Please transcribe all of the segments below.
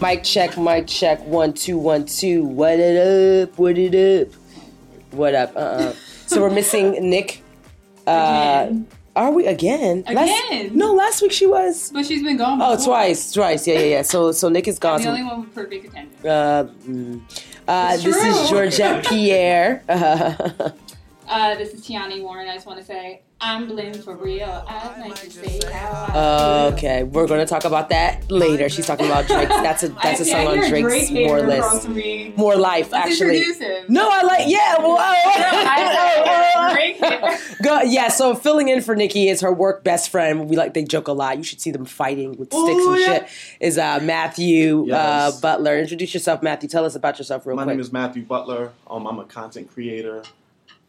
Mic check, mic check, one, two, one, two. What it up? What it up? What up? Uh uh So we're missing Nick. Uh, Again. are we again? Last- Again? no, last week she was. But she's been gone. Oh, twice, twice. Yeah, yeah, yeah. So, so Nick is gone. the only one with perfect attendance. uh, mm. uh, this is. Georgette Pierre. Uh, this is Tiani Warren. I just want to say I'm blem for real. I'd like to say how I feel. okay, we're gonna talk about that later. She's talking about Drake. That's a that's a I- song I on Drake's Drake more list, across from me. more life Let's actually. introduce him. No, I like yeah. Well, oh, said Drake hater. Go, yeah, so filling in for Nikki is her work best friend. We like they joke a lot. You should see them fighting with sticks Ooh, and yeah. shit. Is uh, Matthew uh, Butler? Introduce yourself, Matthew. Tell us about yourself real My quick. My name is Matthew Butler. Um, I'm a content creator,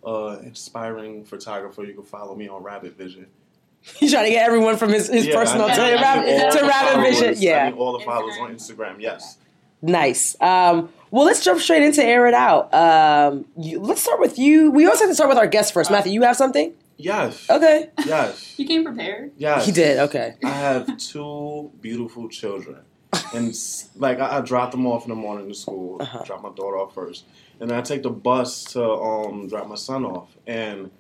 uh, inspiring photographer. You can follow me on Rabbit Vision. He's trying to get everyone from his, his Yeah, personal I- to, I Rabbit, all to Rabbit followers. Vision. I Yeah, need all the followers on Instagram. Yes. nice. Um, well, let's jump straight into air it out. Um, you, let's start with you. We always have to start with our guest first. Matthew, you have something? Yes. Okay, Yes. You came prepared. Yes. he did. Okay, I have two beautiful children, and like I, I drop them off in the morning to school. Uh-huh. Drop my daughter off first, and I take the bus to um drop my son off. And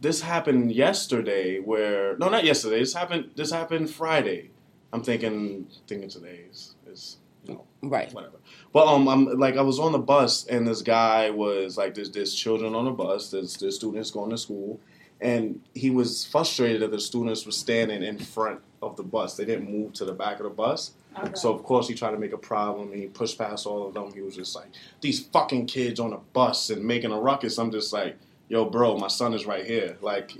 this happened yesterday. Where no, not yesterday. This happened. This happened Friday. I'm thinking thinking today is is no right. whatever. But um, I'm like I was on the bus and this guy was like, there's there's children on the bus, there's there's students going to school, and he was frustrated that the students were standing in front of the bus. They didn't move to the back of the bus. So of course he tried to make a problem and he pushed past all of them. He was just like, these fucking kids on a bus and making a ruckus. I'm just like, yo, bro, my son is right here. Like.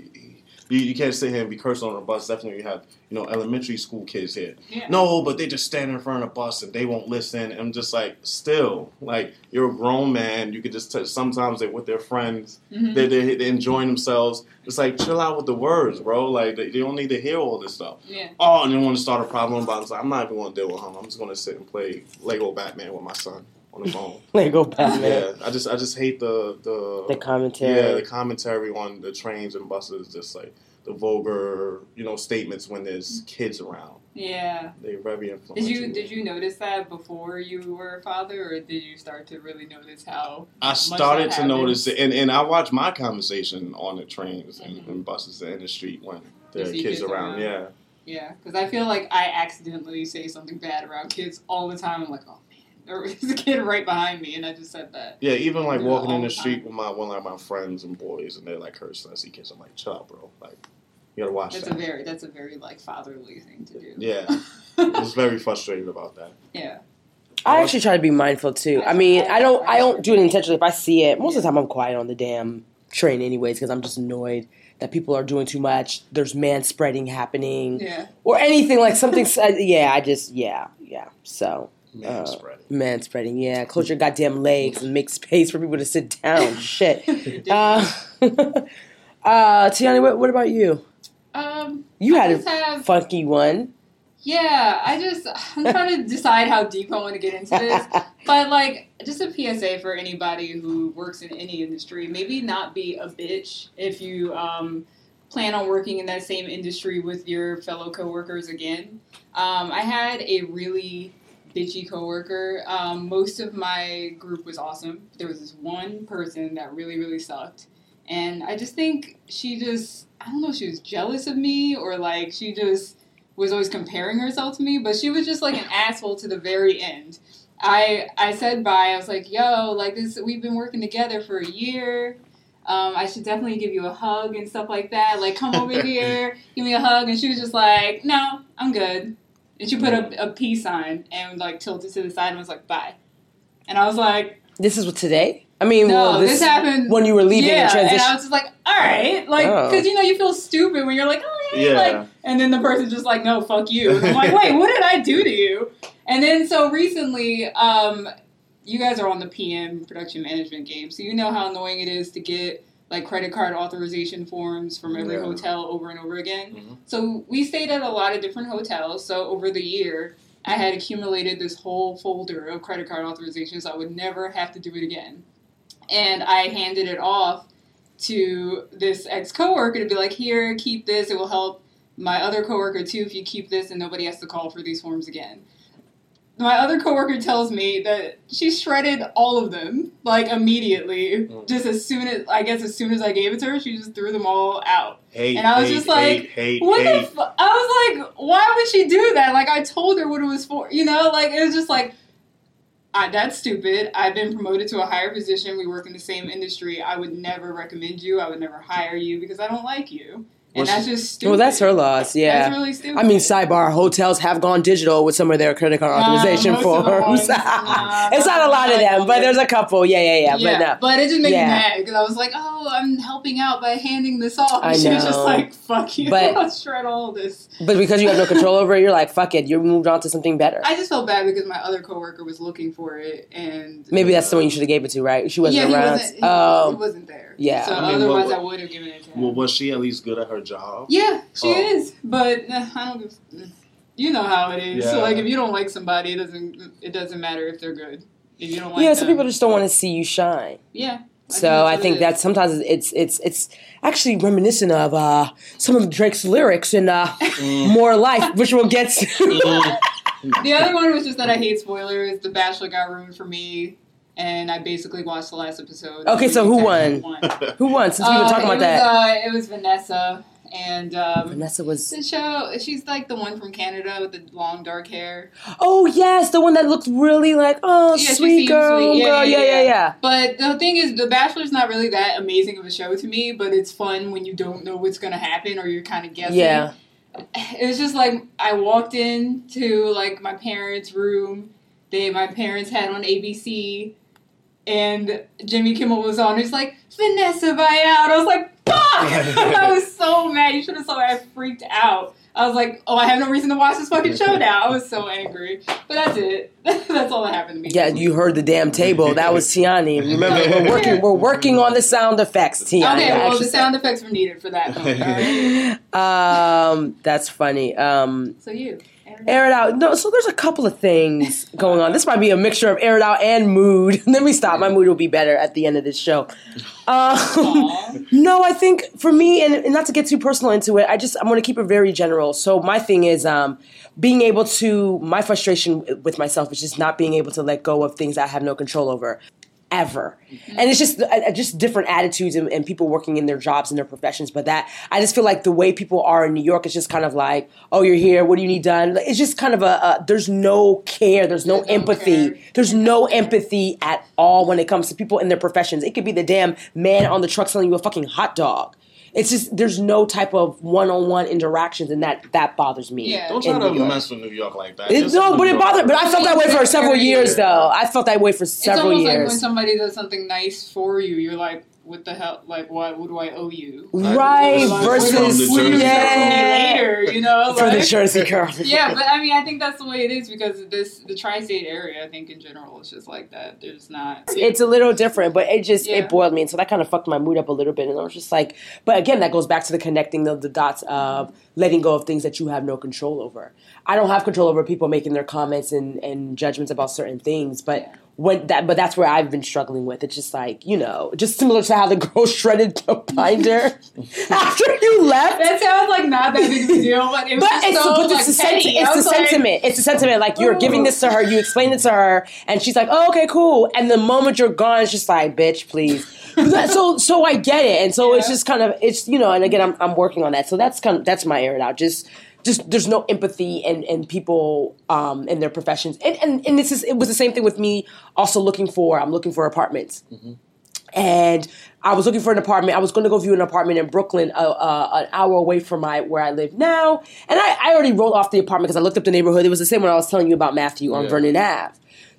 You, you can't sit here and be cursing on a bus. Definitely, you have you know elementary school kids here. Yeah. No, but they just stand in front of the bus and they won't listen. I'm just like, still, like you're a grown man. You could just touch. Sometimes they're with their friends. Mhm. They're, they're, they're enjoying themselves. It's like chill out with the words, bro. Like they, they don't need to hear all this stuff. Yeah. Oh, and they want to start a problem about. it. It's like, I'm not even going to deal with him. I'm just going to sit and play Lego Batman with my son on the phone. Lego Batman. yeah, I just I just hate the the The commentary. yeah, the commentary on the trains and buses, just like the vulgar, you know, statements when there's kids around. Yeah. They're very influential. Did you did you notice that before you were a father, or did you start to really notice how? I started to notice it, and, and I watch my conversation on the trains and, Mhm. and buses and in the street when there are kids around. around. Yeah, Yeah, because I feel like I accidentally say something bad around kids all the time. I'm like, oh there was a kid right behind me, and I just said that. yeah. Even like Yeah, walking in the the street with my one of my friends and boys, and they're like cursing. I see kids. I'm like, chill out, bro. Like, you gotta watch That's a very that's a very like fatherly thing to do. Yeah, I was very frustrated about that. yeah. I actually try to be mindful too. I mean, I don't I don't do it intentionally. If I see it, most of the time I'm quiet on the damn train anyways because I'm just annoyed that people are doing too much. There's man spreading happening Yeah. or anything like something. uh, yeah, I just yeah yeah. So Man Uh, spreading. man spreading. Yeah, close your goddamn legs and make space for people to sit down. Shit. Uh, uh, Tiani, what, what about you? um, You I had a have funky one. yeah. I just I'm trying to decide how deep I want to get into this. But like, just a PSA for anybody who works in any industry: maybe not be a bitch if you um, plan on working in that same industry with your fellow coworkers again. Um, I had a really bitchy coworker. Um, most of my group was awesome. There was this one person that really, really sucked, and I just think she just I don't know if she was jealous of me or like she just was always comparing herself to me, but she was just like an asshole to the very end. I I said bye. I was like, "Yo, like this. We've been working together for a year. Um, I should definitely give you a hug and stuff like that. Like, come over here, give me a hug." And she was just like, "No, I'm good." And she put a, a peace sign and like tilted to the side and was like, "Bye." And I was like, This is what today. I mean, "No, well, this, happened when you were leaving yeah." and transition. And I was just like, "All right," like Oh. because you know you feel stupid when you're like, "Oh yeah,", Yeah. like and then the person's just like, no, fuck you. And I'm like, wait, what did I do to you? And then so recently, um, you guys are on the PM production management game, so you know how annoying it is to get like credit card authorization forms from every Yeah. hotel over and over again. Mhm. So we stayed at a lot of different hotels. So over the year, I had accumulated this whole folder of credit card authorizations. I would never have to do it again. And I handed it off to this ex coworker to be like, here, keep this. It will help my other coworker too if you keep this and nobody has to call for these forms again. My other coworker tells me that she shredded all of them like immediately, Mm. just as soon as I guess as soon as I gave it to her, she just threw them all out. Hate, And I was hate, just like, hate, What the? Fu- I was like, why would she do that? Like I told her what it was for. You know, like it was just like. I, that's stupid. I've been promoted to a higher position. We work in the same industry. I would never recommend you. I would never hire you because I don't like you. And Was that's she- just stupid. Well, that's her loss. Yeah. That's really stupid. I mean, sidebar: hotels have gone digital with some of their credit card uh, authorization most forms. ones, nah, it's not a lot of them, but there's a couple. Yeah, yeah, yeah. yeah, But no. it just made Yeah. me mad because I was like, "Oh, I'm helping out by handing this off." I And she was just like, "Fuck you, But- I'll shred all this." But because you have no control over it, you're like, fuck it. You moved on to something better. I just felt bad because my other coworker was looking for it, and Maybe that's the one you should have gave it to, right? She wasn't yeah, he around. wasn't. He, oh, he um, wasn't there. Yeah. So I mean, otherwise, what- I would have given it to him. Well, was she at least good at her job? yeah, she Oh. is, but uh, I don't. Give, you know how it is. So like, if you don't like somebody, it doesn't. It doesn't matter if they're good. If you don't like yeah, some people just don't want to see you shine. Yeah. So I that's think what it that sometimes it's it's it's actually reminiscent of uh, some of Drake's lyrics in uh, Mm. "More Life," which we'll get to. The other one was just that I hate spoilers. The Bachelor got ruined for me, and I basically watched the last episode. Okay, so who Exactly won? who won? Since we were Uh, talking it about was, that, Uh, it was Vanessa, and um, Vanessa was. the show. She's like the one from Canada with the long dark hair. Oh yes, the one that looked really like oh Yeah, sweet girl, sweet. Yeah, girl, yeah, yeah, yeah, yeah. yeah. But the thing is, The Bachelor's not really that amazing of a show to me. But it's fun when you don't know what's gonna happen or you're kind of guessing. Yeah. it was just like I walked into like my parents' room. They my parents had on ABC, and Jimmy Kimmel was on. He's like Vanessa Buyout. I was like, fuck! I was so mad. You should have saw me. I freaked out. I was like, oh, I have no reason to watch this fucking show now. I was so angry. But that's it. that's all that happened to me. Yeah, you heard the damn table. That was Tiani. Remember, we're working. We're working on the sound effects, Tiani. Okay, well, the sound effects were needed for that. Moment, right? Um, that's funny. Um, So you. Air it out. No, so there's a couple of things going on. This might be a mixture of air it out and mood. Let me stop. My mood will be better at the end of this show. Um, no, I think for me, and, and not to get too personal into it, I just I'm going to keep it very general. So my thing is um, being able to my frustration with myself is just not being able to let go of things I have no control over. Ever, and it's just uh, just different attitudes and, and people working in their jobs and their professions. But that I just feel like the way people are in New York is just kind of like, oh, you're here. What do you need done? It's just kind of a, a there's no care, there's no empathy, care. there's no empathy at all when it comes to people in their professions. It could be the damn man on the truck selling you a fucking hot dog. It's just there's no type of one-on-one interactions, and that that bothers me. Yeah. Don't try to mess with New York like that. It- no, New but it York. bothered. But I felt that way for several years, though. I felt that way for several years. It's several almost like when somebody does something nice for you, you're like, what the hell? Like, what? What do I owe you? Like, Right, like, versus- you the expect Jersey from me Yeah. later, you know, for the Jersey girl. Yeah, but I mean, I think that's the way it is because this the tri-state area. I think in general, it's just like that. There's not. it's a little different, but it just Yeah. it boiled me, and so that kind of fucked my mood up a little bit. And I was just like, but again, that goes back to the connecting the, the dots of letting go of things that you have no control over. I don't have control over people making their comments and, and judgments about certain things, but Yeah. When that, but that's where I've been struggling with. It's just like you know, just similar to how the girl shredded the binder after you left. That sounds like not that big of a deal, but it was But just it's, so but like, it's, the, senti- it's the like, sentiment. It's the sentiment. Like you're Ooh. giving this to her, you explain it to her, and she's like, "Oh, okay, cool." And the moment you're gone, it's just like, "Bitch, please." That- so, so I get it, and so it's just kind of it's you know, and again, I'm I'm working on that. So that's kind of that's my air it out. Just just there's no empathy and and people um in their professions, and and and this is it was the same thing with me. Also looking for I'm looking for apartments and I was looking for an apartment. I was going to go view an apartment in Brooklyn, uh, uh, an hour away from my where I live now. And I, I already wrote off the apartment because I looked up the neighborhood. It was the same one I was telling you about Matthew on Yeah. Vernon Ave.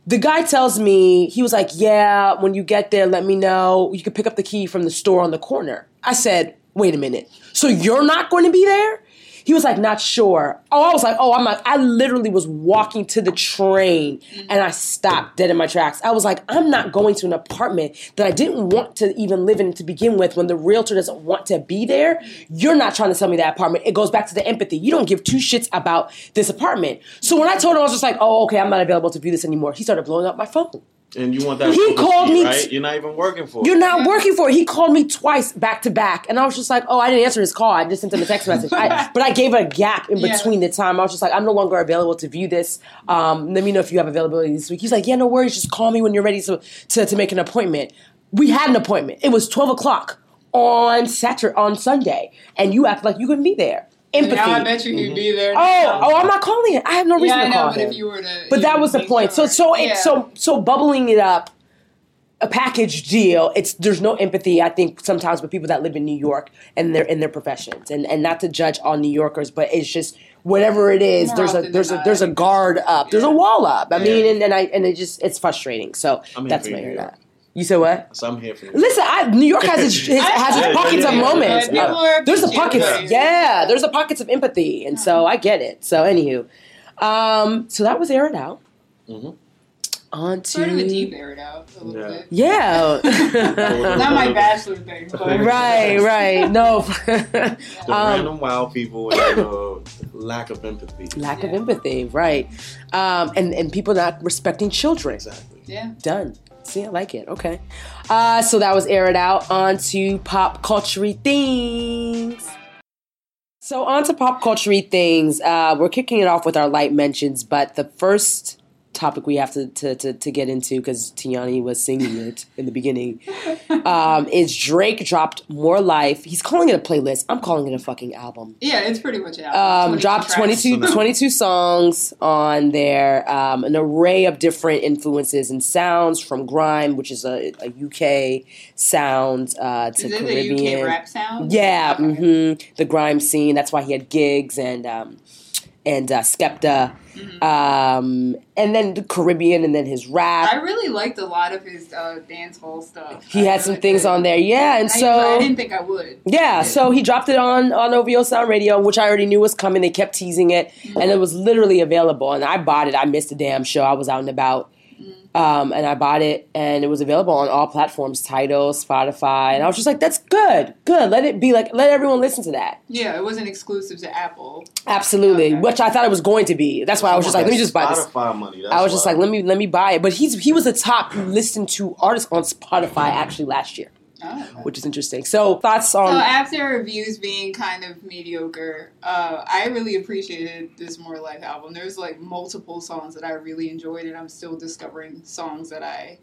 The guy tells me he was like, "Yeah, when you get there, let me know. You can pick up the key from the store on the corner." I said, "Wait a minute. So you're not going to be there?" He was like, not sure. Oh, I was like, oh, I'm like, I literally was walking to the train and I stopped dead in my tracks. I was like, I'm not going to an apartment that I didn't want to even live in to begin with when the realtor doesn't want to be there. You're not trying to sell me that apartment. It goes back to the empathy. You don't give two shits about this apartment. So when I told him, I was just like, oh, okay, I'm not available to view this anymore. He started blowing up my phone. And you want that? He called me right? t- You're not even working for. It. You're it. not working for it. He called me twice back to back, and I was just like, "Oh, I didn't answer his call. I just sent him a text message." I, but I gave a gap in Yeah. between the time. I was just like, "I'm no longer available to view this. Um, let me know if you have availability this week." He's like, "Yeah, no worries. Just call me when you're ready to to, to make an appointment." We had an appointment. It was 12 o'clock on Saturday on Sunday, and you acted like you couldn't be there. Empathy. Now I bet you he'd be there. oh, now. oh, I'm not calling it. I have no reason yeah, I to know. call But if you were to, But that was the make point. So sure. so it, Yeah. so so bubbling it up, a package deal. It's there's no empathy. I think sometimes with people that live in New York and they're in their professions, and and not to judge all New Yorkers, but it's just whatever it is. More there's a there's a there's a guard up. There's a wall up. I mean, Yeah. and, and I and it just it's frustrating. So I'm that's my for hear you. that. You said what? So I'm here for you. Listen, I, New York has its, its, has its pockets of moments. Uh, there's a appreciative pockets, yeah. There's the pockets of empathy, and so I get it. So anywho, um, so that was air it out. Mhm. On to Sort of a deep aired out a little Yeah. bit. yeah. Not my bachelor thing, but right, right. No, The Um, random wild people and the lack of empathy. lack of empathy, right? Um, and and people not respecting children. Exactly. Yeah. Done. See, I like it. Okay. Uh, so that was air it out. On to pop culture things. So on to pop culture things. Uh, we're kicking it off with our light mentions, but the first topic we have to to, to, to get into because Tiani was singing it in the beginning um, is Drake dropped more life. He's calling it a playlist. I'm calling it a fucking album. Yeah, it's pretty much out. Um, 22 dropped tracks. 22, 22 songs on there, um, an array of different influences and sounds from grime, which is a, a UK sound, uh, to Is it Caribbean. the UK rap sound? Yeah, Okay. hmm the grime scene. That's why he had Giggs and um, and uh, Skepta, Mhm. um, and then the Caribbean, and then his rap. I really liked a lot of his uh, dance hall stuff. he I had some things did. on there, yeah, and I, so I didn't think I would. Yeah, so he dropped it on on OVO Sound Radio, which I already knew was coming. They kept teasing it, and it was literally available. And I bought it. I missed the damn show. I was out and about, um, and I bought it, and it was available on all platforms: Tidal, Spotify. And I was just like, "That's good, good. Let it be like, let everyone listen to that." Yeah, it wasn't exclusive to Apple. Absolutely, Okay. which I thought it was going to be. That's why I was just like, "Let me just buy this." Spotify money. That's I was just why. like, "Let me let me buy it." But he's he was the top who listened to artist on Spotify actually last year, Oh. which is interesting. So thoughts on? So after reviews being kind of mediocre, uh, I really appreciated this More Life album. There's like multiple songs that I really enjoyed, and I'm still discovering songs that I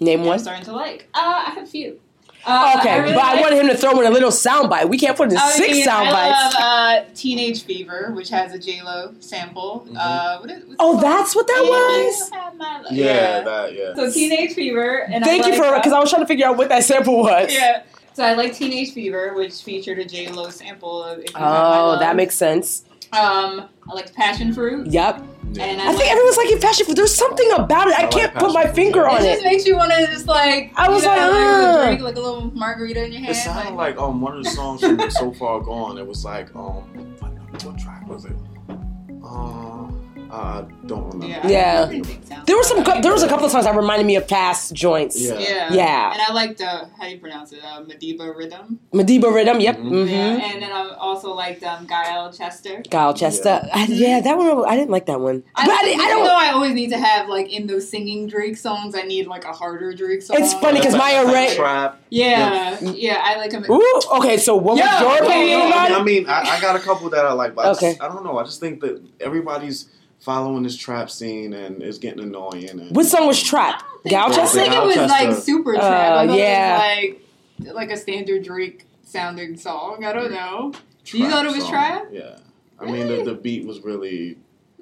Name am one. starting to like. Uh, I have a few. Uh, Okay, really but I wanted him to throw in a little soundbite. We can't put in I six mean, sound I bites. love uh, Teenage Fever, which has a J Lo sample. Mhm. Uh, what is, Oh, called? that's what that Yeah, was. you have my love. yeah, that yeah. So Teenage Fever, and Thank you for uh, because I was trying to figure out what that sample was. Yeah. So I like Teenage Fever, which featured a J Lo sample of If You Have My Oh, Love. that makes sense. Um, I like Passion Fruit. Yep. yeah. And I I, think like, everyone's like in fashion food. There's something about it. I, I can't put my finger yeah. on it it. just makes you want to just like. I was you know, like, a "Ugh." drink, like a little margarita in your hand. It sounded like, like um one of the songs from So Far Gone. It was like um what, what track was it? Uh, I don't remember. yeah, Yeah. There was some. good. There was a couple of songs that reminded me of past joints. Yeah. Yeah. Yeah. And I liked uh, how do you pronounce it? Uh, Madiba Riddim. Madiba Riddim. Yep. Mhm. Mm-hmm. Yeah. And then I also liked um, Gyalchester. Kyle Chester. Yeah. I, yeah, that one. I didn't like that one. I, but I, don't, didn't- I don't. though I always need to have like in those singing Drake songs, I need like a harder Drake song. It's funny because my like- that's array- like Trap. Yeah, yeah, I like him. Ooh. Okay. So what was your opinion I mean, I, I got a couple that I like, but I, just, I don't know. I just think that everybody's following this trap scene and it's getting annoying. And, What song was Trap? Gal I Chester? think it was like Chester. super Uh, trap. I thought yeah. it was like like a standard Drake sounding song. I don't know. Trap You thought it was song. trap? Yeah. I mean, the, the beat was really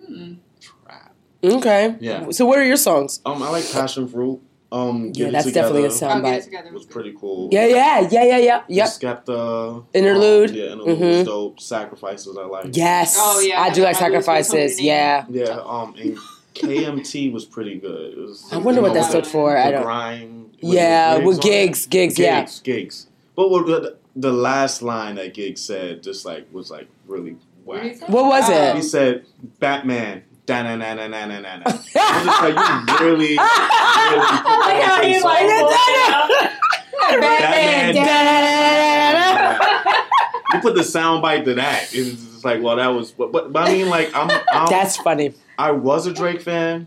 Hmm. trap. Okay. Yeah. So what are your songs? Um, I like Passion Fruit. Um, Get Yeah, It that's Together definitely a sound I'll it was pretty cool. Yeah, yeah, yeah, yeah, yeah. Yep. Skepta. Interlude. Um, yeah, interlude Mhm. was dope. Sacrifices I like. Yes. Oh, yeah, I do like I sacrifices. Yeah. Yeah, um, and KMT was pretty good. It was, I wonder what that Yeah. stood for. I don't. grime. Yeah, the with on it. Giggs, Giggs, yeah. Giggs, Giggs. But what the, the last line that Gig said just like was like really What whack. What was Oh. He said, "Batman." Da na na na na na na. I was just like, you really, really. I like. Batman. Batman. You put the soundbite to that. It's just like, well, that was. But, but, but I mean, like, I'm, I'm That's funny. I was a Drake fan,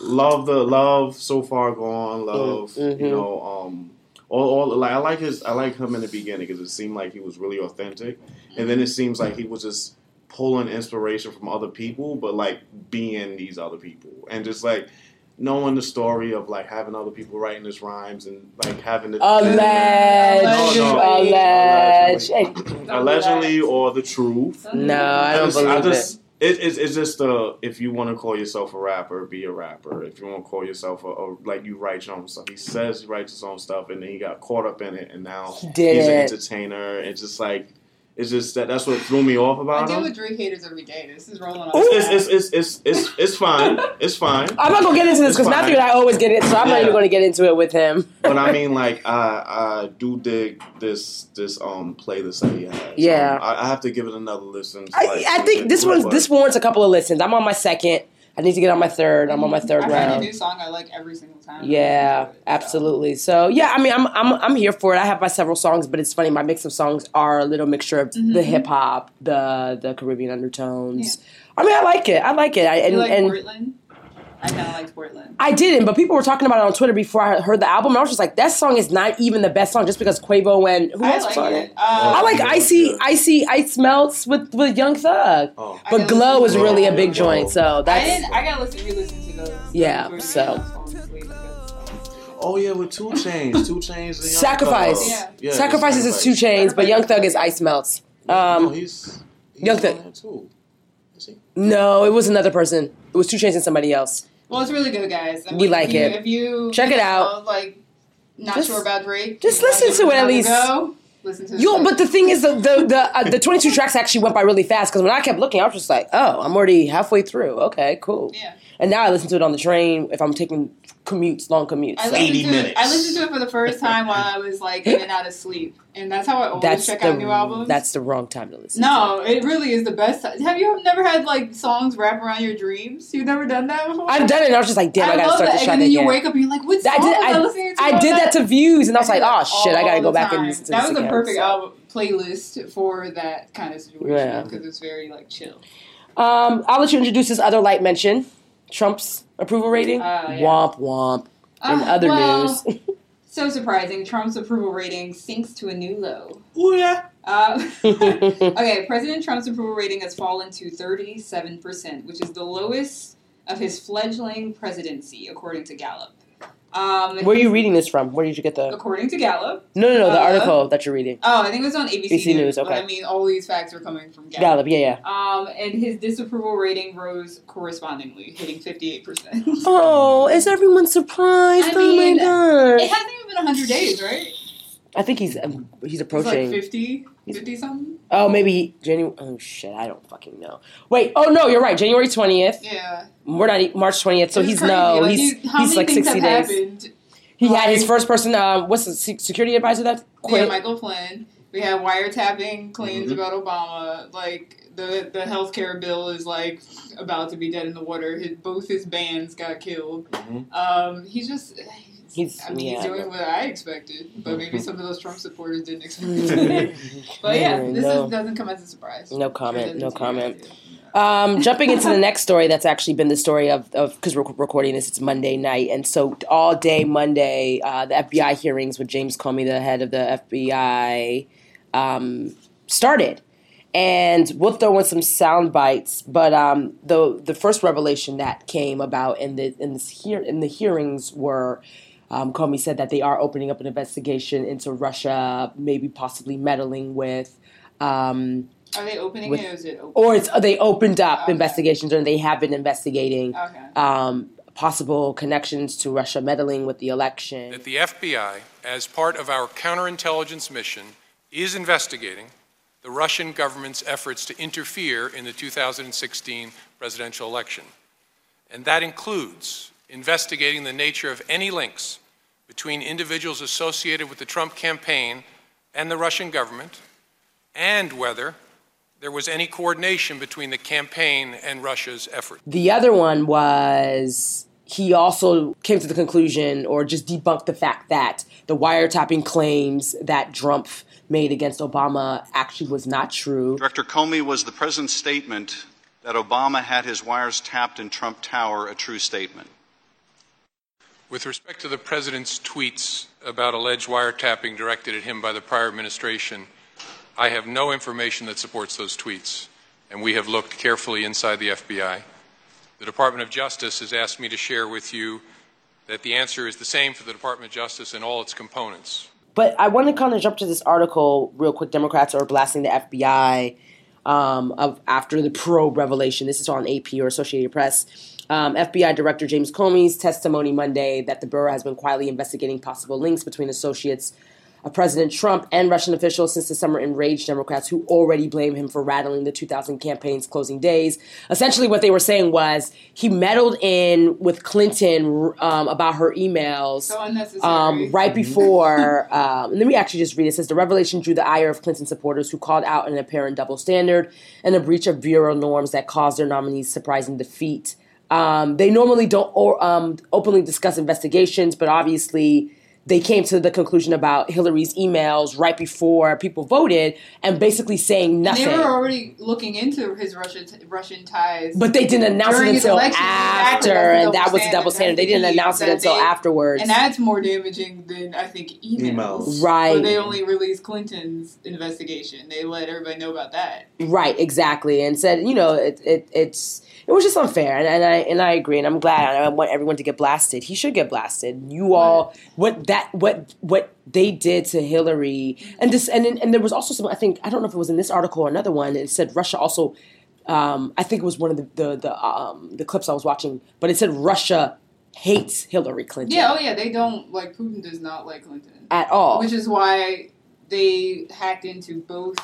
love the love so far gone. Love, Mhm. you know, um, all, all like I like his I like him in the beginning because it seemed like he was really authentic, and then it seems like he was just pulling inspiration from other people, but like being these other people, and just like knowing the story of like having other people writing his rhymes and like having the Alleged, No, no. alleged. Hey, allegedly or the truth. No, I don't just, believe just, it. it's, it's just uh, if you want to call yourself a rapper, be a rapper. If you want to call yourself a, a like you write your own stuff. He says he writes his own stuff, and then he got caught up in it, and now He did he's an entertainer. It's just like it's just that that's what threw me off about it. I deal him. with Drake haters every day. This is rolling on. It's, it's, it's, it's, it's, it's fine. It's fine. I'm not gonna get into this because. Matthew and I always get it, so I'm not even gonna get into it with him. But I mean, like, I I do dig this this um playlist that he has. Yeah. Um, I, I have to give it another listen. I, like, I think this to it, one but- this warrants a couple of listens. I'm on my second. I need to get on my third. I'm on my third I find a round. new song I like every single time. Yeah, So, absolutely. So yeah, I mean, I'm I'm I'm here for it. I have my several songs, but it's funny. My mix of songs are a little mixture of the Mhm. hip hop, the the Caribbean undertones. I mean, I like it. I like it. I, and like and Portland? I kind of like Portland. I didn't, but people were talking about it on Twitter before I heard the album. And I was just like, that song is not even the best song, just because Quavo and who I else was on it. it? Uh, I like icy, icy, ice melts with with Young Thug. Oh. But Glow listen is really a big joint, so I that's didn't. I gotta listen, re-listen to those. Yeah, Those so- songs, please, because- Oh yeah, with 2 Chainz, 2 Chainz. and Young Sacrifice. Thug. Yeah. Yeah, Sacrifices is two Sacrifice. chains, but Young Thug is ice melts. no, Um, he's, he's Young Thug. too. Is he? no, it was another person. It was 2 Chainz and somebody else. Well, it's really good, guys. I We like if you, it. If you Check it out. like, not Just- sure about Drake. just listen to it at least. Go, listen to. Yo, the- but the thing is, the the the, uh, the 22 tracks actually went by really fast because when I kept looking, I was just like, oh, I'm already halfway through. Okay, cool. yeah, And now I listen to it on the train if I'm taking commutes, long commutes. I So. 80 to minutes. I listened to it for the first time while I was like in and out of sleep, and that's how I always That's check the out new albums. that's the wrong time to listen. no, it really is the best. Time. Have you never had like songs wrap around your dreams? You've never done that before. I've done it. and I was just like, damn, I, gotta start that. this And track then you wake up and you're like, what song I did. was I, I, listening to? I did that to views, and I was like, oh shit, I gotta go the back and time. listen to That this was again. a perfect so. album playlist for that kind of situation Yeah. because it's very like chill. Um, I'll let you introduce this other light mention. Trump's approval rating. Oh, yeah. Womp womp. In Uh, other well, news, So surprising, Trump's approval rating sinks to a new low. Oh yeah. Uh, okay, President Trump's approval rating has fallen to 37%, which is the lowest of his fledgling presidency, according to Gallup. Um, where are you reading this from? Where did you get the? According to Gallup. No, no, no. The Uh, article that you're reading. Oh, I think it was on ABC, ABC News. News, But okay. I mean, all these facts are coming from Gallup. Gallup. Yeah, yeah. Um, and his disapproval rating rose correspondingly, hitting 58%. Oh, is everyone surprised? I oh my god! It hasn't even been 100 days, right? I think he's um, he's It's like approaching. 50, 50 something? oh, maybe January. Oh shit! I don't fucking know. Wait. Oh no, you're right. January twentieth. Yeah. We're not March twentieth, so It's he's crazy. no. Like, he's you- how he's many like sixty have days. happened? He had his first person. Uh, what's the security advisor that We quit? had Michael Flynn. We had wiretapping claims Mhm. about Obama. Like the the healthcare bill is like about to be dead in the water. His, both his bands got killed. Mhm. Um, he's just. He's- I mean, yeah, he's doing what I expected, but maybe some of those Trump supporters didn't expect it. but yeah, this no. is, doesn't come as a surprise. No comment. No comment. Um, jumping into the next story, that's actually been the story of because we're recording this. It's Monday night, and so all day Monday, uh, the FBI hearings with James Comey, the head of the FBI, um, started. And we'll throw in some sound bites, but um, the the first revelation that came about in the in this hear in the hearings were um, Comey said that they are opening up an investigation into Russia, maybe possibly meddling with. Um, Are they opening With- it or is it open? or it's they opened up Okay. investigations and they have been investigating Okay. um, possible connections to Russia meddling with the election. that the FBI, as part of our counterintelligence mission, is investigating the Russian government's efforts to interfere in the 2016 presidential election. And that includes investigating the nature of any links between individuals associated with the Trump campaign and the Russian government, and whether there was any coordination between the campaign and Russia's efforts. The other one was he also came to the conclusion or just debunked the fact that the wiretapping claims that Trump made against Obama actually was not true. Director Comey, was the president's statement that Obama had his wires tapped in Trump Tower a true statement? With respect to the president's tweets about alleged wiretapping directed at him by the prior administration, I have no information that supports those tweets, and we have looked carefully inside the FBI. The Department of Justice has asked me to share with you that the answer is the same for the Department of Justice and all its components. But I want to kind of jump to this article real quick. Democrats are blasting the FBI um, of after the probe revelation. This is on AP or Associated Press. Um, FBI Director James Comey's testimony Monday that the Bureau has been quietly investigating possible links between associates of President Trump and Russian officials since the summer enraged Democrats who already blame him for rattling the 2000 campaign's closing days. Essentially, what they were saying was he meddled in with Clinton um, about her emails So um, right before. um, and let me actually just read it. It says the revelation drew the ire of Clinton supporters who called out an apparent double standard and a breach of bureau norms that caused their nominee's surprising defeat. Um, they normally don't or, um, openly discuss investigations, but obviously they came to the conclusion about Hillary's emails right before people voted and basically saying nothing. they were already looking into his Russian Russian ties. but they didn't announce it until election, after, exactly, and that was a double standard. standard. They didn't announce it until they- afterwards. and that's more damaging than I think emails. Emails. Right. Where they only released Clinton's investigation. They let everybody know about that. Right, exactly, and said, you know, it, it it's it was just unfair, and, and I and I agree, and I'm glad. I want everyone to get blasted. He should get blasted. You all, what that what what they did to Hillary, and this and and there was also some. I think I don't know if it was in this article or another one. It said Russia also. Um, I think it was one of the the the, um, the clips I was watching, but it said Russia hates Hillary Clinton Yeah, oh yeah, they don't like Putin does not like Clinton. at all. Which is why they hacked into both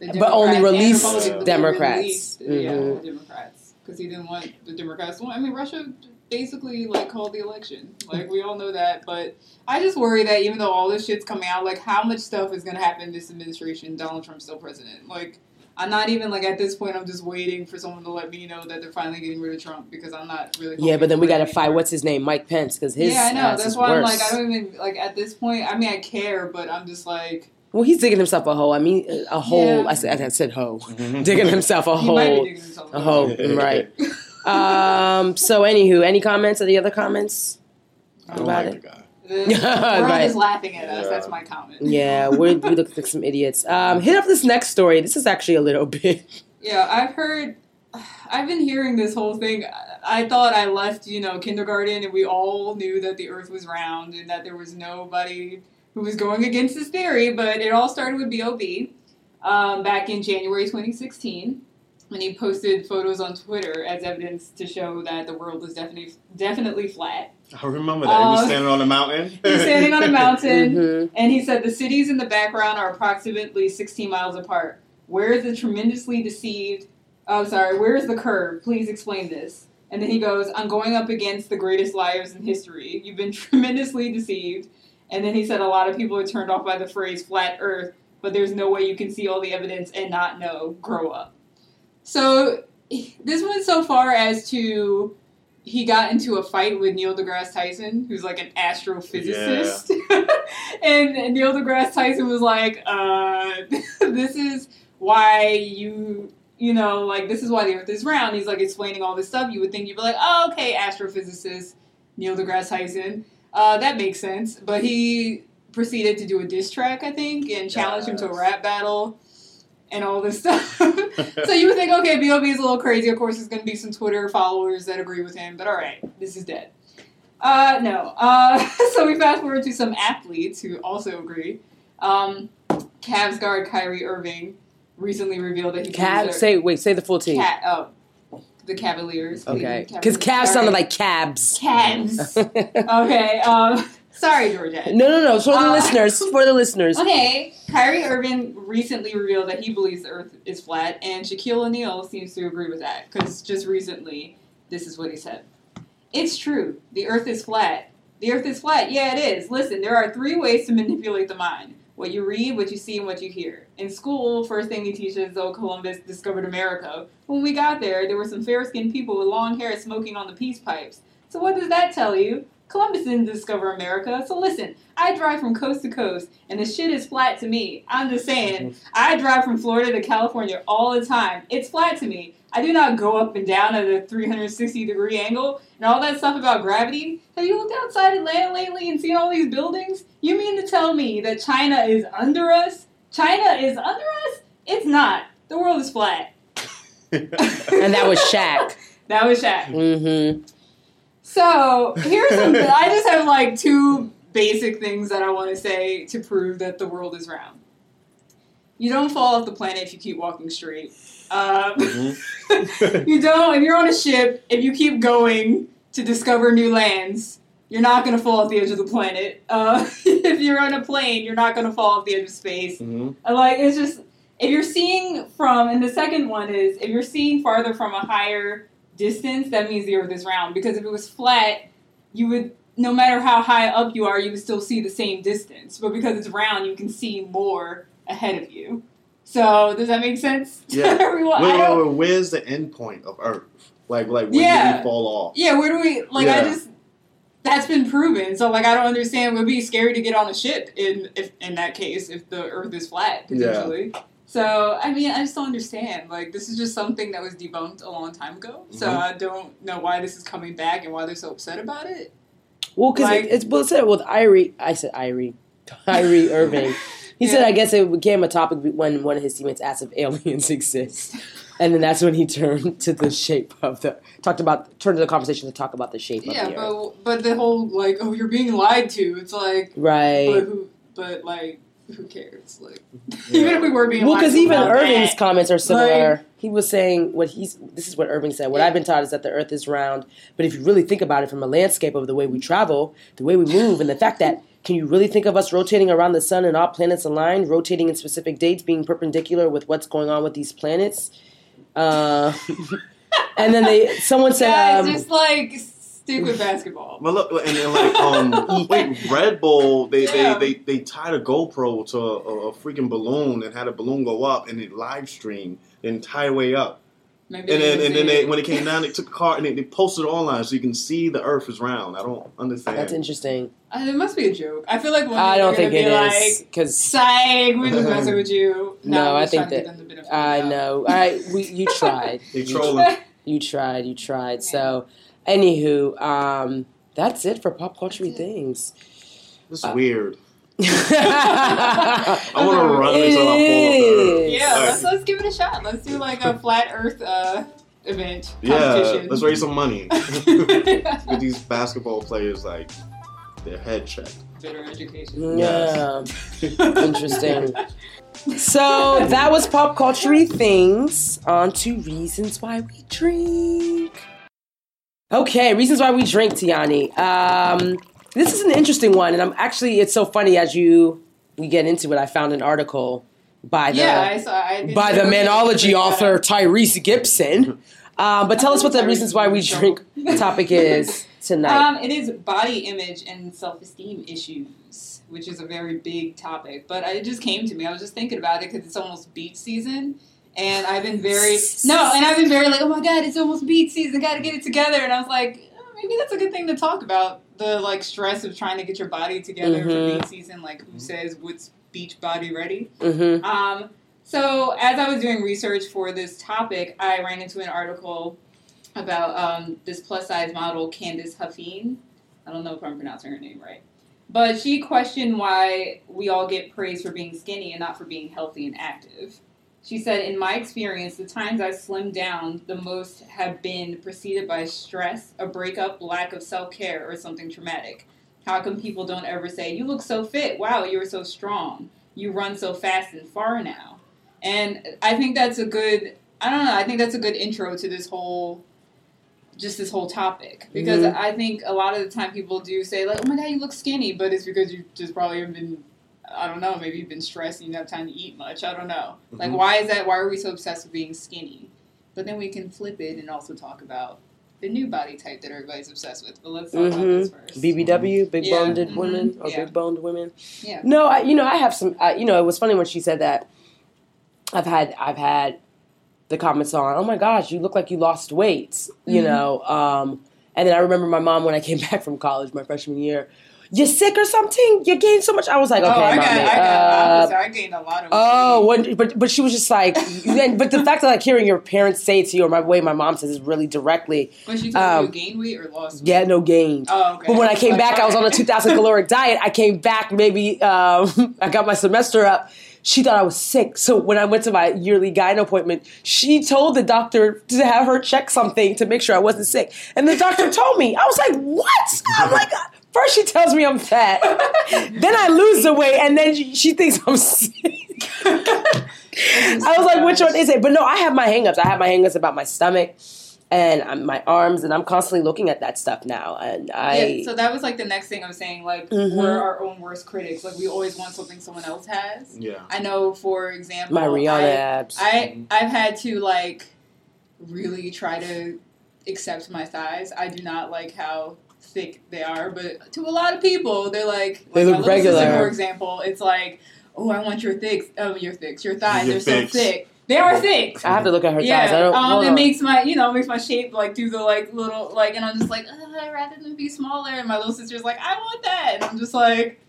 the But only released Democrats. released, Yeah, Mhm. the Democrats. Because he didn't want the Democrats. To win. I mean, Russia basically like called the election. Like we all know that, but I just worry that even though all this shit's coming out, like how much stuff is gonna happen in this administration? Donald Trump's still president. Like I'm not even like at this point. I'm just waiting for someone to let me know that they're finally getting rid of Trump because I'm not really. yeah, but then we got to fight. What's his name? Mike Pence, because his yeah, I know. That's why I'm like, I don't even like at this point. I mean, I care, but I'm just like, Well, he's digging himself a hole. I mean, a hole. Yeah. I said, I said hoe. digging himself a he might be hole. digging himself A hole, right? Um. So, anywho, any comments? Any other comments? I don't About like it. the guy. The Right. is laughing at us. Yeah. That's my comment. Yeah, we we look like some idiots. Um. Hit up this next story. This is actually a little bit. Yeah, I've heard. I've been hearing this whole thing. I I thought I left, you know, kindergarten, and we all knew that the Earth was round and that there was nobody who was going against this theory. But it all started with Bob um, back in January 2016 when he posted photos on Twitter as evidence to show that the world is definitely definitely flat. I remember that. he was Uh, standing on a mountain. He's standing on a mountain. Mhm. And he said the cities in the background are approximately 16 miles apart. Where is the tremendously deceived? Oh, sorry. Where is the curve? Please explain this. And then he goes, I'm going up against the greatest liars in history. You've been tremendously deceived. And then he said a lot of people are turned off by the phrase flat earth, but there's no way you can see all the evidence and not know. Grow up. So this went so far as to he got into a fight with Neil deGrasse Tyson, who's like an astrophysicist. Yeah. and Neil deGrasse Tyson was like, uh, this is why you, you know, like, this is why the earth is round. He's like explaining all this stuff. You would think you'd be like, oh, okay, astrophysicist Neil deGrasse Tyson. Uh, that makes sense. But he proceeded to do a diss track, I think, and challenged him to a rap battle and all this stuff. so you would think, okay, B.O.B. is a little crazy. Of course, there's going to be some Twitter followers that agree with him, but all right, this is dead. Uh, no. Uh, so we fast forward to some athletes who also agree. Um, Cavs guard Kyrie Irving recently revealed that he believes Say wait. Say the full team. Cat, oh, the Cavaliers. Okay. Because Cavaliers. cabs sounded Sorry. like cabs. Cabs. okay. Um, sorry, Georgette. No, no, no. For the Uh, listeners. For the listeners. Okay, Kyrie Irving recently revealed that he believes the Earth is flat, and Shaquille O'Neal seems to agree with that because just recently, this is what he said: "It's true. The Earth is flat. The Earth is flat. Yeah, it is. Listen, there are three ways to manipulate the mind: what you read, what you see, and what you hear. In school, first thing they teach us, though Columbus discovered America. When we got there, there were some fair-skinned people with long hair smoking on the peace pipes. So what does that tell you? Columbus didn't discover America. So listen, I drive from coast to coast, and the shit is flat to me. I'm just saying, I drive from Florida to California all the time. It's flat to me. I do not go up and down at a 360 degree angle and all that stuff about gravity. Have you looked outside Atlanta lately and seen all these buildings? You mean to tell me that China is under us? China is under us? It's not. The world is flat. And that was Shaq. That was Shaq. Mm-hmm. So here's something. I just have like two basic things that I want to say to prove that the world is round. You don't fall off the planet if you keep walking straight. Um, you don't. If you're on a ship, if you keep going to discover new lands, you're not going to fall off the edge of the planet. Uh, if you're on a plane, you're not going to fall off the edge of space. hmm Uh, Like it's just if you're seeing from, and the second one is if you're seeing farther from a higher distance, that means the Earth is round. Because if it was flat, you would, no matter how high up you are, you would still see the same distance. But because it's round, you can see more ahead of you. So does that make sense Yeah. everyone? Wait, wait, wait, where's the end point of Earth? Like, like where Yeah. do we fall off? Yeah, where do we like? I just that's been proven. So like, I don't understand. It would be scary to get on a ship in if in that case if the Earth is flat potentially. So I mean, I just don't understand. Like, this is just something that was debunked a long time ago. So Mhm. I don't know why this is coming back and why they're so upset about it. Well, because Like- it, it's well, said with Irie. I said Irie, Irie Irving. He said, I guess it became a topic when one of his teammates asked if aliens exist, and then that's when he turned to the shape of the talked about turned to the conversation to talk about the shape Yeah, of the Earth. but but the whole like, oh, you're being lied to. It's like, Right. but who? But like, who cares? Like, even if we were being Well, because even Irving's that, comments are similar. Like- he was saying what he's. This is what Irving said. What I've been taught is that the Earth is round, but if you really think about it from a landscape of the way we travel, the way we move, and the fact that can you really think of us rotating around the sun and all planets aligned, rotating in specific dates, being perpendicular with what's going on with these planets? Uh, and then they someone said, guys, um, just like stick with basketball. But look, and then like um, wait, Red Bull, they, Yeah. they, they, they tied a GoPro to a, a, a freaking balloon and had a balloon go up and it live streamed the entire way up. Maybe And then and then they, when it came down, they took a car and they, they posted it online so you can see the Earth is round. I don't understand. that's interesting. Uh, it must be a joke. I feel like one I day don't they're think it gonna be is Like, because Psych, we're just messing with you. No, I'm I think that- get them the benefit of I the doubt. know. I we you tried. They You trolling. You tried, you tried. So, anywho, um, that's it for pop culture That's it. things. It's Uh, weird. I I want to run until I fall off. Yeah, Like, let's, let's give it a shot. Let's do like a flat Earth uh, event yeah, competition. let's raise some money. Get these basketball players like their head checked. Better education. Yeah, interesting. So that was pop culture things. On to reasons why we drink. Okay, reasons why we drink, Tiani. Um, this is an interesting one, and I'm actually it's so funny as you we get into it. I found an article by the Yeah, I saw. I by the manology author Tyrese Gibson. Um, but tell us what the Tyrese reasons why we Gibson. drink topic is tonight. Um, it is body image and self esteem issues, which is a very big topic. But it just came to me. I was just thinking about it because it's almost beach season. And I've been very no, and I've been very like, oh my god, it's almost beach season, got to get it together. And I was like, oh, maybe that's a good thing to talk about the like stress of trying to get your body together Mhm. for beach season. Like, who says what's beach body ready? mm-hmm. Um, so as I was doing research for this topic, I ran into an article about um, this plus size model, Candice Huffine. I don't know if I'm pronouncing her name right. But she questioned why we all get praised for being skinny and not for being healthy and active. She said, In my experience, the times I've slimmed down the most have been preceded by stress, a breakup, lack of self care, or something traumatic. How come people don't ever say, You look so fit? Wow, you were so strong. You run so fast and far now. And I think that's a good, I don't know, I think that's a good intro to this whole just this whole topic because Mhm. I think a lot of the time people do say like, "Oh my god, you look skinny," but it's because you just probably have been, I don't know, maybe you've been stressed and you don't have time to eat much. I don't know. Like, Mhm. why is that? Why are we so obsessed with being skinny? But then we can flip it and also talk about the new body type that everybody's obsessed with. But let's talk about this first. BBW, big Yeah, boned mhm, women or yeah. big boned women. Yeah. No, I, you know, I have some. Uh, you know, it was funny when she said that. I've had I've had the comments on. Oh my gosh, you look like you lost weight. You Mhm. know, um, And then I remember my mom when I came back from college my freshman year. You sick or something? You gained so much. I was like, okay, oh, I got. I got, uh. I gained a lot of. Oh, when, but but she was just like, then, but the fact that like hearing your parents say it to you, or my way my mom says is really directly, When she told um, you gain weight or lost weight? yeah, no gain. Oh, okay. But when I came Like, back, I was on a 2,000 caloric diet. I came back maybe um, I got my semester up. She thought I was sick. So when I went to my yearly gyno appointment, she told the doctor to have her check something to make sure I wasn't sick. And the doctor told me. I was like, what? I'm like, first she tells me I'm fat, then I lose the weight, and then she, she thinks I'm sick. I was like, which one is it? But no, I have my hangups. I have my hangups about my stomach and um, my arms, and I'm constantly looking at that stuff now. And I, Yeah, so that was like the next thing I was saying. Like Mhm. we're our own worst critics. Like we always want something someone else has. Yeah. I know, for example, my Rihanna I, abs. I I've had to like really try to accept my size. I do not like how thick they are, but to a lot of people, they're like, They like look my little sister, for example. It's like, oh, I want your thick, oh, your thick, your thighs. Your They're thicks. so thick. They are thick. I have to look at her Yeah, thighs. I don't. um, it on. makes my you know makes my shape like do the like little like, and I'm just like, "Ugh, I'd rather them be smaller. And my little sister's like, I want that. And I'm just like,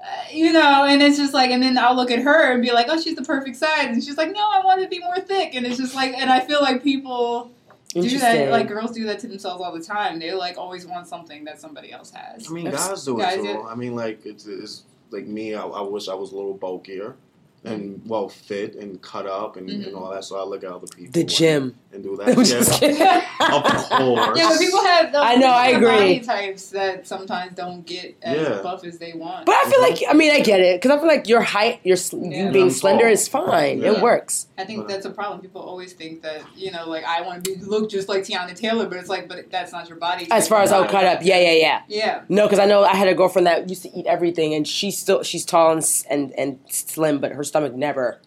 uh, you know, and it's just like, and then I'll look at her and be like, oh, she's the perfect size, and she's like, no, I want to be more thick, and it's just like, and I feel like people do that, like girls do that to themselves all the time. They like always want something that somebody else has. I mean, guys do it guys too. do- I mean, like it's, it's like me. I, I wish I was a little bulkier and well fit and cut up and, and Mhm. all that. So I look at other people. the gym. and do I'm that. just Yeah. Of course. Yeah, but people have those I know, I have agree. body types that sometimes don't get as Yeah. buff as they want. But I feel like I mean I get it because I feel like your height, your sl- Yeah. you being I'm slender tall. is fine. It works. I think that's a problem. People always think that you know, like I want to be look just like Teyana Taylor, but it's like, but that's not your body. As far as Your body cut up, yeah, yeah, yeah. Yeah, No, because I know I had a girlfriend that used to eat everything, and she's still she's tall and and and slim, but her stomach never.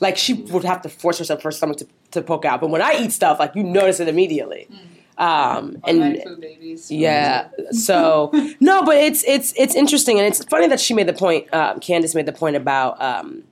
Like she would have to force herself for her stomach to, to poke out. But when I eat stuff, like you notice it immediately. Um, and food babies. Yeah. So no, but it's it's it's interesting, and it's funny that she made the point. Um, Candace made the point about um,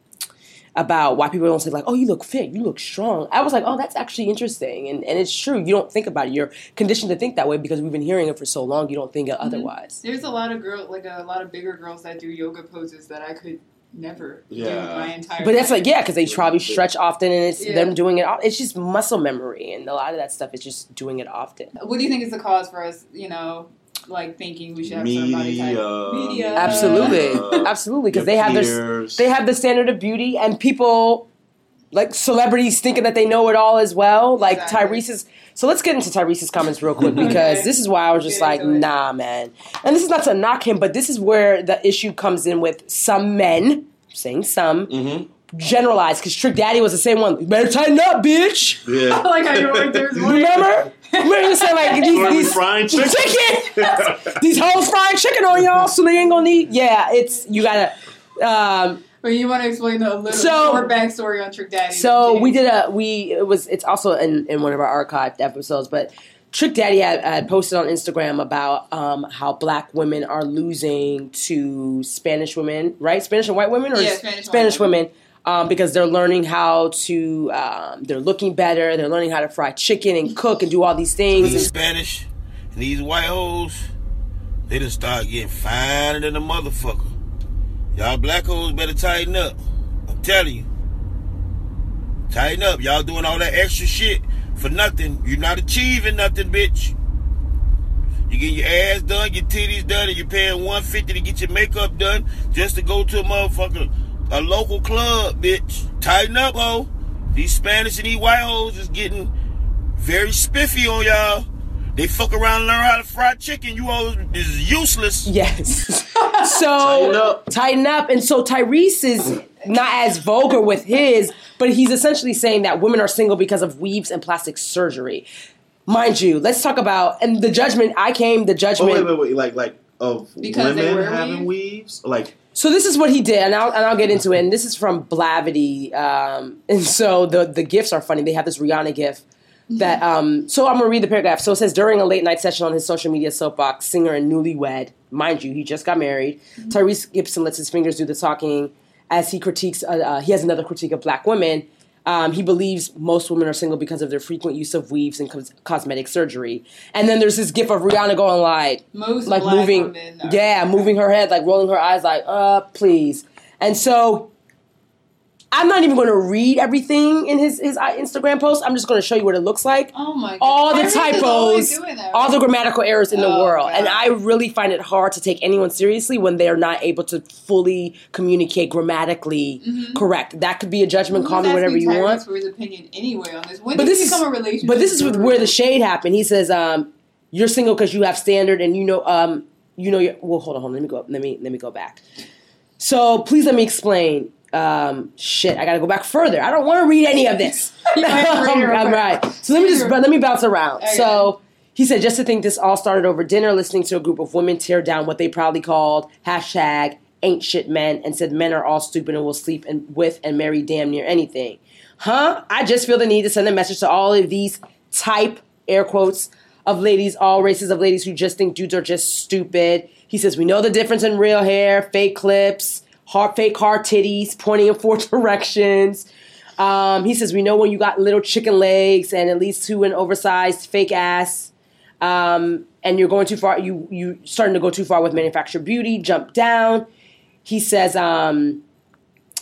about why people don't say like, "Oh, you look fit, you look strong." I was like, "Oh, that's actually interesting," and and it's true. You don't think about it. You're conditioned to think that way because we've been hearing it for so long. You don't think it otherwise. There's a lot of girls, like a lot of bigger girls that do yoga poses that I could never Yeah. my entire. But that's life. like yeah, because they probably stretch often, and it's Yeah. them doing it. It's just muscle memory, and a lot of that stuff is just doing it often. What do you think is the cause for us? You know, like thinking we should have a certain body type. Media. Media. Absolutely, Uh, absolutely, because they have their they have the standard of beauty and people like celebrities thinking that they know it all as well like Exactly. tyrese's so let's get into tyrese's comments real quick because Okay. this is why i was just Get like nah man and this is not to knock him but this is where the issue comes in with some men saying some Mhm. generalized because trick daddy was the same one you better tighten up bitch Yeah. I like how you went through his voice. remember remember you saying like these, Or these frying chicken. chicken these hoes frying chicken on y'all so they ain't gonna need yeah it's you gotta um But you want to explain the little So- short backstory on Trick Daddy? So we did a we it was it's also in in one of our archived episodes, but Trick Daddy had, had posted on Instagram about um, how black women are losing to Spanish women, right? Spanish and white women, or Yeah, Spanish Spanish white women, um, because they're learning how to um, they're looking better, they're learning how to fry chicken and cook and do all these things. These Spanish and these white hoes, they just start getting finer than a motherfucker. Y'all black hoes better tighten up. I'm telling you. Tighten up. Y'all doing all that extra shit for nothing. You're not achieving nothing, bitch. You get your ass done, your titties done, and you're paying 150 to get your makeup done just to go to a motherfucker, a local club, bitch. Tighten up, ho. These Spanish and these white hoes is getting very spiffy on y'all. They fuck around and learn how to fry chicken. You all is useless. yes. so Tighten up. tighten up. And so Tyrese is not as vulgar with his, but he's essentially saying that women are single because of weaves and plastic surgery. Mind you, let's talk about and the judgment. I came the Oh, judgment. wait, wait, wait. Like, like of Because they women wear having weave? weaves. Like, So this is what he did, and I'll and I'll get into it. And this is from Blavity. Um, and so the the gifts are funny. They have this Rihanna gift that. Um, so I'm gonna read the paragraph. So it says during a late night session on his social media soapbox, singer and newlywed, mind you, he just got married. Tyrese Gibson lets his fingers do the talking as he critiques. Uh, uh, he has another critique of black women. Um, he believes most women are single because of their frequent use of weaves and cos- cosmetic surgery. And then there's this gif of Rihanna going like, Most like moving, yeah, moving her head, like rolling her eyes, like, uh, please. And so I'm not even going to read everything in his his uh, Instagram post. I'm just going to show you what it looks like. Oh my god. All the Tyrese is always typos, all the grammatical errors in the Oh, world, God. and I really find it hard to take anyone seriously when they're not able to fully communicate grammatically correct. That could be a judgment. Call me whatever you want. For his opinion anyway on this. When But this is become a relationship? but this is with where the shade happened. He says, um, "You're single because you have standard, and you know, um, you know, your well, hold on, hold on. Let me go. Let me let me go back. So please let me explain. Um, shit, I got to go back further. I don't want to read any of this. You might have to read it real I'm right. So let me just let me bounce around. Okay. So he said, just to think this all started over dinner, listening to a group of women tear down what they proudly called hashtag ain't shit men, and said men are all stupid and will sleep and, with and marry damn near anything. Huh? I just feel the need to send a message to all of these type air quotes of ladies, all races of ladies who just think dudes are just stupid. He says we know the difference in real hair, fake clips, hard, fake hard titties pointing in four directions. Um, he says we know when you got little chicken legs and at least two an oversized fake ass, um, and you're going too far. You you starting to go too far with manufactured beauty. Jump down. He says. Um,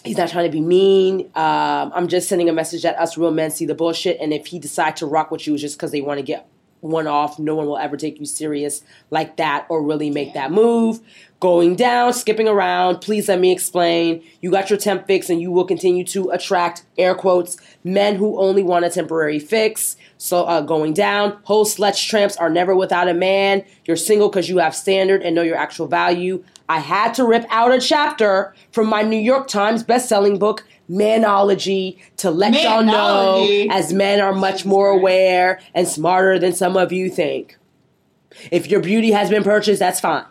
He's not trying to be mean. Um, I'm just sending a message that us real men see the bullshit, and if he decide to rock with you, it's just because they want to get one off. No one will ever take you serious like that or really make that move. Going down, skipping around. Please let me explain. You got your temp fix, and you will continue to attract air quotes men who only want a temporary fix. So uh, going down, whole sledge tramps are never without a man. You're single because you have standard and know your actual value. I had to rip out a chapter from my New York Times best-selling book, Manology, to let y'all know as men are much more aware and smarter than some of you think. If your beauty has been purchased, that's fine.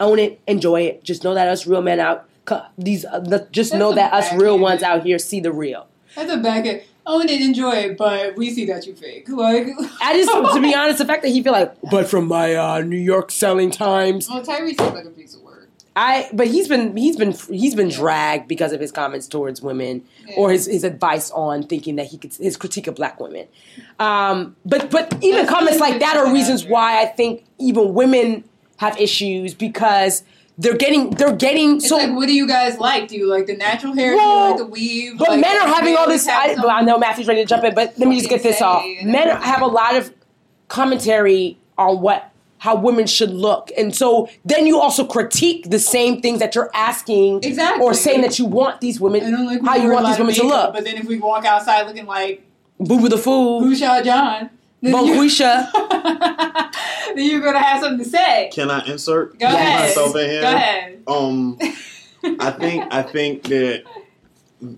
Own it, enjoy it. Just know that us real men out, these uh, the- just That's know that us real backhanded- ones out here see the real. That's a back end. Own it, enjoy it, but we see that you fake. Like, I just, to be honest, the fact that he feel like, but from my uh, New York selling times, well, Tyrese seems like a piece of work. I but he's been he's been he's been dragged because of his comments towards women or his, his advice on thinking that he could his critique of black women. Um, but but even That's comments like that are reasons why I think even women have issues because they're getting they're getting It's so. like, what do you guys like? Do you like the natural hair? Well, do you like the weave? but Like, men are having all this. I, but I know Matthew's ready to jump in, but let me just get this off. Men have a lot of commentary on what how women should look, and so then you also critique the same things that you're asking Exactly. or saying that you want these women, like how you want these women to look. But then if we walk outside looking like Boo boo the fool, Who Shot John, then, you, then you're gonna have something to say. Can I insert Go ahead. myself in here? Go ahead. Um, I think I think that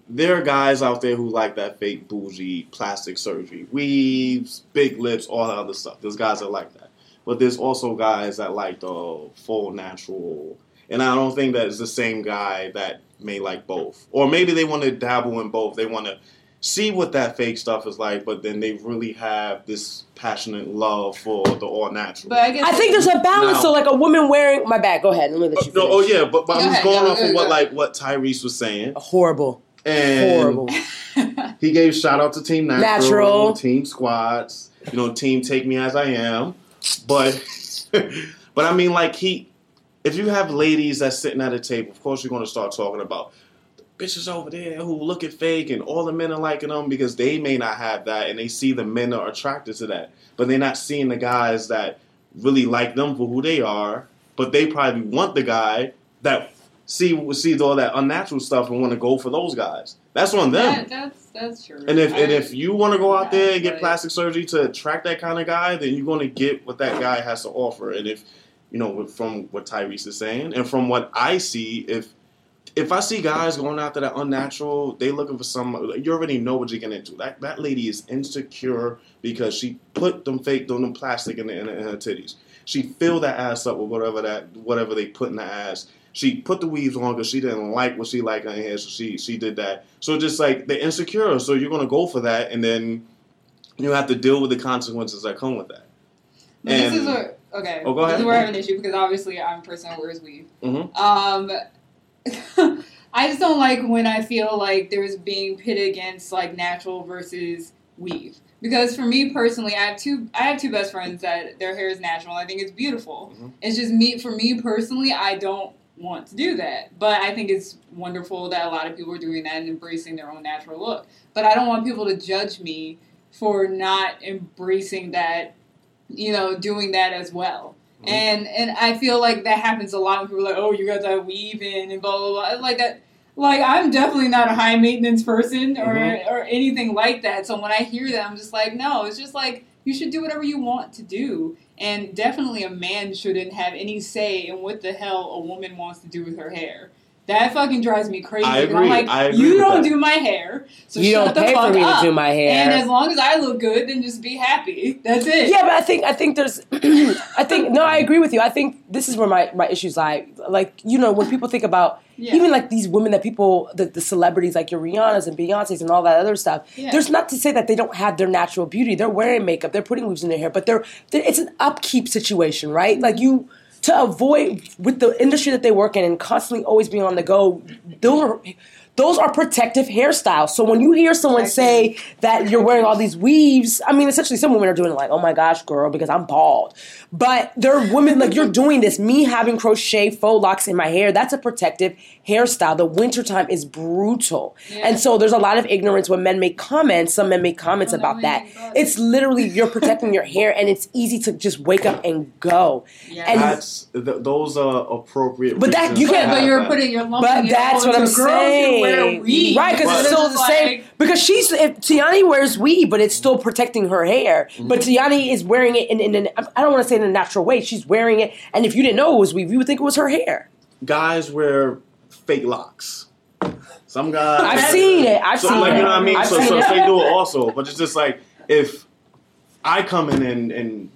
there are guys out there who like that fake bougie plastic surgery, weaves, big lips, all that other stuff. There's guys that like that, but there's also guys that like the full natural. And I don't think that it's the same guy that may like both, or maybe they want to dabble in both. They want to see what that fake stuff is like, but then they really have this passionate love for the all natural. But I guess I think there's a balance. No. So like a woman wearing my bag. Go ahead. Let me let Oh, you. no, oh yeah, but, but Go I'm just going go, off go, of what go. like what Tyrese was saying, Horrible. and Horrible. he gave shout out to Team Natural, Natural. Team Squads, you know, Team Take Me as I Am, but but I mean like he, if you have ladies that's sitting at a table, of course you're going to start talking about the bitches over there who look at fake and all the men are liking them because they may not have that and they see the men are attracted to that, but they're not seeing the guys that really like them for who they are, but they probably want the guy that see sees all that unnatural stuff and want to go for those guys. That's on them. that, that's that's true. And if and if you want to go out there and get plastic surgery to attract that kind of guy, then you're going to get what that guy has to offer. And if you know from what Tyrese is saying, and from what I see, if if I see guys going after that unnatural, they looking for some. You already know what you're getting into. That that lady is insecure because she put them fake, them plastic in, the, in, in her titties. She filled that ass up with whatever that whatever they put in the ass. She put the weaves on because she didn't like what she liked on her hair, so she she did that. So just like they're insecure, so you're gonna go for that, and then you have to deal with the consequences that come with that. But this is And- where okay. Oh, go This is where I have an issue because obviously I'm a person who wears weave. Mhm. Um, I just don't like when I feel like there's being pitted against like natural versus weave. Because for me personally, I have two I have two best friends that their hair is natural. I think it's beautiful. Mhm. It's just me for me personally, I don't want to do that. But I think it's wonderful that a lot of people are doing that and embracing their own natural look. But I don't want people to judge me for not embracing that, you know, doing that as well. And and I feel like that happens a lot when people are like, oh, you got that weave in and blah blah blah. Like that. Like I'm definitely not a high maintenance person or Mhm. or anything like that. So when I hear that, I'm just like, no. It's just like you should do whatever you want to do. And definitely a man shouldn't have any say in what the hell a woman wants to do with her hair. That fucking drives me crazy. I 'cause I'm agree. like, I agree you with don't that. do my hair, so you shut don't the pay fuck for me up. to do my hair. And as long as I look good, then just be happy. That's it. Yeah, but I think I think there's I think no, I agree with you. I think this is where my, my issues lie. Like, you know, when people think about Yeah. even like these women that people the, the celebrities like your Rihanna's and Beyonce's and all that other stuff. Yeah. There's not to say that they don't have their natural beauty. They're wearing makeup, they're putting weaves in their hair, but they're, they're it's an upkeep situation, right? Like you to avoid with the industry that they work in and constantly always being on the go, are those are protective hairstyles. So when you hear someone say that you're wearing all these weaves, I mean, essentially, some women are doing it like, "Oh my gosh, girl," because I'm bald. But there are women like you're doing this. Me having crochet faux locks in my hair, that's a protective hairstyle. The wintertime is brutal, Yeah. and so there's a lot of ignorance when men make comments. Some men make comments about that. didn't think about it. It's literally you're protecting your hair, and it's easy to just wake up and go. Yeah. And That's th- those are appropriate. But that- you can't- but you're that. putting you're lumping But that's what I'm into girls who wear weave. right? Because it's still the like- same. Because she's if Tiani wears weave, but it's still protecting her hair. But mm-hmm. Tiani is wearing it in, in an I don't want to say in a natural way. She's wearing it, and if you didn't know it was weave, you would think it was her hair. guys wear fake locks. Some guys. I've seen it. I've so, seen like, it. You know what I mean? I've so, seen so they do it also, but it's just like if I come in and, and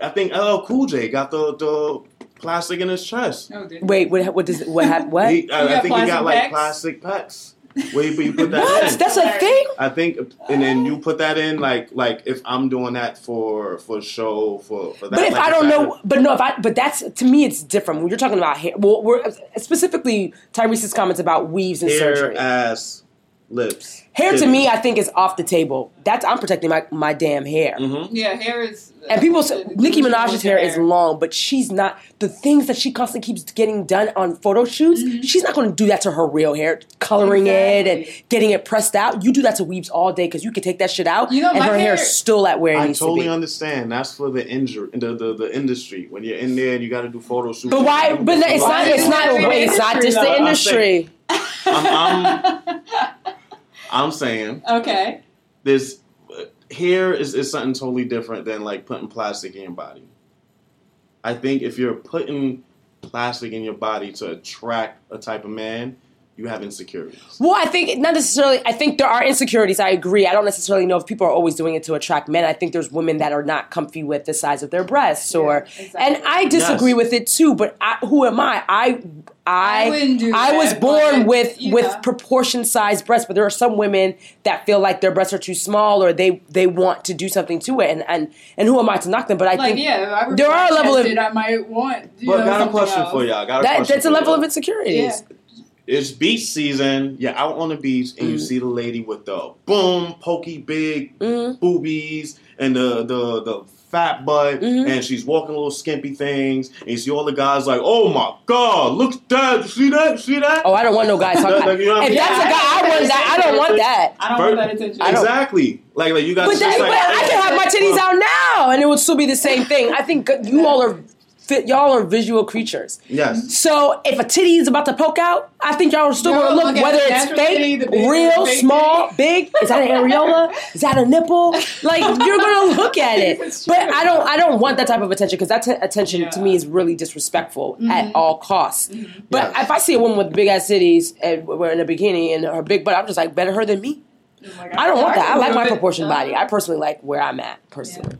I think LL Cool J got the the plastic in his chest. No. Wait, what? What does it what? hap- What? He, I, You I think he got plastic like pecs? plastic pecs. Where you, you put that What? in. That's a thing. I think, and then you put that in like like if I'm doing that for for show for for that. But if like, I don't that- know, but no, if I, but that's to me, it's different. When you're talking about hair, well, we're specifically Tyrese's comments about weaves and hair, surgery. ass, lips. hair to titties. me, I think is off the table. That's I'm protecting my my damn hair. Mhm. Yeah, hair is. And people say uh, Nicki Minaj's hair is long, but she's not. The things that she constantly keeps getting done on photo shoots, Mm-hmm. she's not going to do that to her real hair, coloring it and getting it pressed out. You do that to weaves all day because you can take that shit out, You know, and her hair hair- is still at where it I needs totally to be. understand. That's for the injury, the, the the industry. When you're in there, and you got to do photo shoots. But why? You do But this it's a not. It's not. Why is It's not just the industry, industry. I'm, I'm, I'm saying okay. this hair is, is something totally different than like putting plastic in your body. I think if you're putting plastic in your body to attract a type of man, you have insecurities. Well, I think not necessarily. I think there are insecurities. I agree. I don't necessarily know if people are always doing it to attract men. I think there's women that are not comfy with the size of their breasts, or Yeah, exactly. and I disagree Yes. with it too. But I, who am I? I I I do I was born with you with proportion sized breasts, but there are some women that feel like their breasts are too small, or they they want to do something to it. And and and who am I to knock them? But I Like think yeah, I there are a level of- flat-chested, I might want. You But know, got a question else. for y'all. Got a that question that's a level y'all. of insecurities. Yeah. It's beach season. You're out on the beach and you Mhm. see the lady with the boom, pokey, big Mhm. boobies and the the the fat butt, Mhm. and she's walking little skimpy things. And you see all the guys like, "Oh my god, look at that! See that? See that?" Oh, I don't want no guys talking. Like, you know if mean? that's a guy, I I- want that. I don't want that. I don't want that attention. Exactly. Like like you guys. But, just that, like, but I can have my titties out now, and it would still be the same thing. I think you all are fit. Y'all are visual creatures. Yes. So if a titty is about to poke out, I think y'all are still You're going to look look whether it's natural titty, fake, big- real, fake small, titty. big. Is that an areola? Is that a nipple? Like you're going to look at it. But. I don't. I don't want that type of attention because that t- attention to me is really disrespectful Mm-hmm. at all costs. But Yes. if I see a woman with big ass titties and we're in a bikini and her big butt, I'm just like better her than me. Like, I don't want that. I like my it. proportioned body. I personally like where I'm at personally.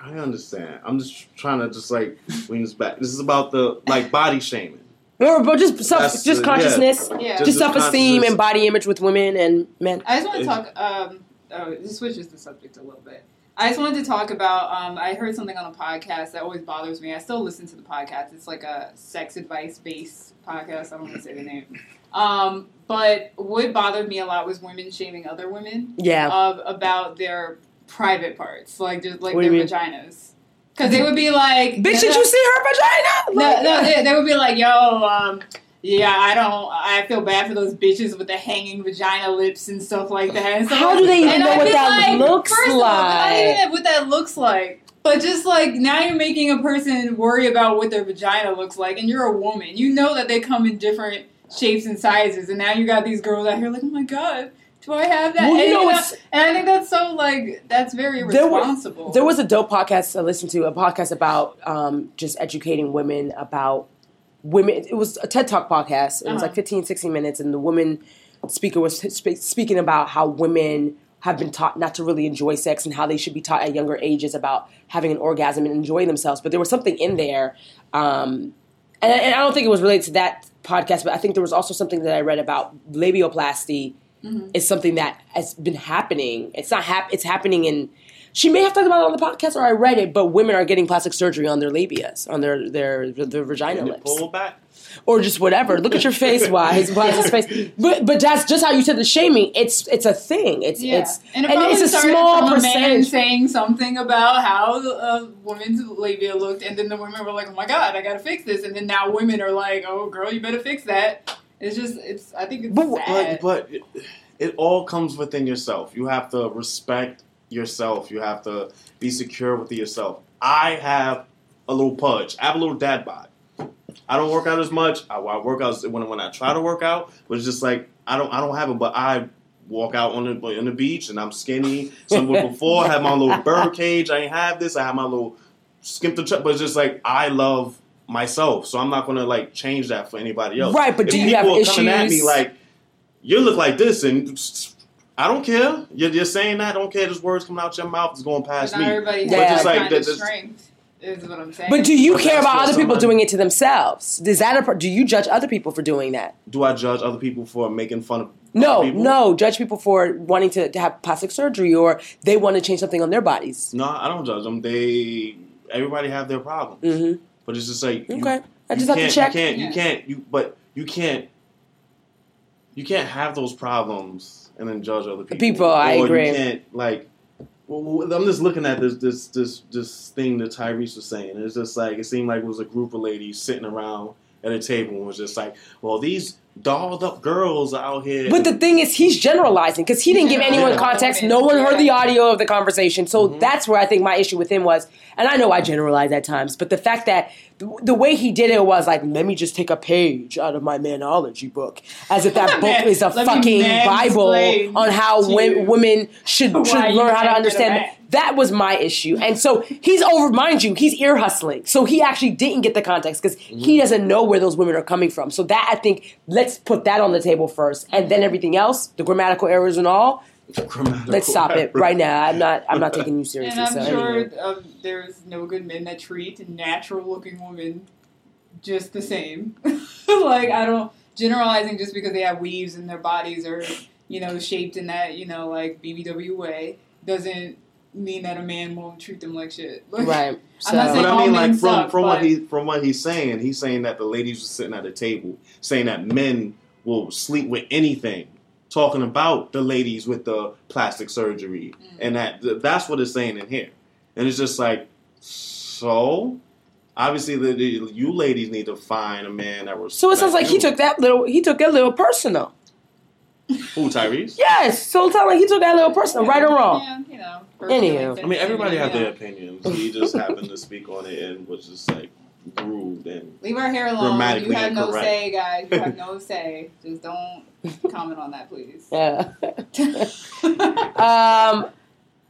I understand. I'm just trying to just like bring this back. This is about the like body shaming. Or but just self, That's just the- consciousness, Yeah. just, Just self esteem consciousness. and body image with women and men. I just want to talk. Um, oh, this switches the subject a little bit. I just wanted to talk about. Um, I heard something on a podcast that always bothers me. I still listen to the podcast. It's like a sex advice based podcast. I don't want to say the name. Um, but what bothered me a lot was women shaming other women Yeah. of about their private parts, like just like What their do you mean? vaginas. Because they would be like, Bitch, did you see her vagina? No, Like- no, they, they would be like, yo, um, yeah, I don't, I feel bad for those bitches with the hanging vagina lips and stuff like that. So, How do they even know I'd what be that looks first of all, not like? even what that looks like. But just like now you're making a person worry about what their vagina looks like, and you're a woman. You know that they come in different shapes and sizes, and now you got these girls out here like, oh my god, do I have that? Well, you and, know, and I think that's so like that's very There were- irresponsible. There was a dope podcast I listened to, a podcast about um, just educating women about women. It was a TED Talk podcast. It was Uh-huh. like 15, 16 minutes, and the woman speaker was sp- speaking about how women have been taught not to really enjoy sex and how they should be taught at younger ages about having an orgasm and enjoying themselves. But there was something in there, um, and, and I don't think it was related to that podcast, but I think there was also something that I read about labioplasty Mm-hmm. is something that has been happening. It's not hap- It's happening in. She may have talked about it on the podcast, or I read it. But women are getting plastic surgery on their labias, on their their their vagina lips, pull back? or just whatever. Look at your face, wise, wise his face. But but that's just how you said the shaming. It's it's a thing. It's Yeah. it's and, it and it's a small from a man percentage. saying something about how a uh, woman's labia looked, and then the women were like, "Oh my god, I gotta fix this," and then now women are like, "Oh, girl, you better fix that." It's just, it's. I think it's But- sad. But, but it, it all comes within yourself. You have to respect yourself. You have to be secure with yourself. I have a little pudge. I have a little dad bod. I don't work out as much. I, I work out when when I try to work out, but it's just like I don't I don't have it. But I walk out on the on the beach and I'm skinny. Somewhere before I had my little bird cage. I ain't have this. I have my little skimp the truck. But it's just like I love myself, so I'm not gonna like change that for anybody else. Right, but If do you people have are coming at me like you look like this and I don't care. You're, you're saying that. I don't care. Just words coming out your mouth is going past not me. everybody has Yeah. Just like kind that- of strength. Is what I'm saying. But do you But care about other people somebody- doing it to themselves? Is that a? pro- Do you judge other people for doing that? Do I judge other people for making fun of No, people? no. Judge people for wanting to, to have plastic surgery or they want to change something on their bodies. No, I don't judge them. They everybody have their problems, hmm but it's just like you, Okay, I you just have to can't, check. You can't. Yeah. You can't. You but you can't. You can't have those problems and then judge other people. People, I Or agree. You can't like. well, I'm just looking at this this this this thing that Tyrese was saying. It's just like it seemed like it was a group of ladies sitting around at a table and was just like, well, these dolled up girls out here. But the thing is, he's generalizing because he didn't give anyone Yeah. context. No one heard the audio of the conversation. So Mhm. that's where I think my issue with him was. And I know I generalize at times, but the fact that the, the way he did it was like, let me just take a page out of my manology book, as if that book is a fucking Bible on how to women should, should learn how to can't get a understand. That was my issue. And so he's over, mind you, he's ear hustling. So he actually didn't get the context because he mm-hmm. doesn't know where those women are coming from. So that I think, let's put that on the table first. And then everything else, the grammatical errors and all, Grammatical let's stop it right now. I'm not I'm not taking you seriously. and seriously. I'm so sure anyway. um, there's no good men that treat natural-looking women just the same. like I don't generalizing just because they have weaves and their bodies are you know shaped in that you know like BBW way doesn't mean that a man won't treat them like shit. Like, Right. So I'm not saying But I mean, like from suck, from what he from what he's saying, he's saying that the ladies were sitting at a table, saying that men will sleep with anything, talking about the ladies with the plastic surgery, Mm. and that that's what it's saying in here, and it's just like, so obviously the, the you ladies need to find a man that was. So it sounds like he took that little he took that little personal. who Tyrese. Yes. So it sounds like he took that little personal, right or wrong. Yeah, you know. Anywho. I mean, everybody you have their opinions. He just happened to speak on it and was just like rude and Leave our hair alone. You Grammatically have no incorrect. say, guys. You have no say. Just don't comment on that, please. Yeah. um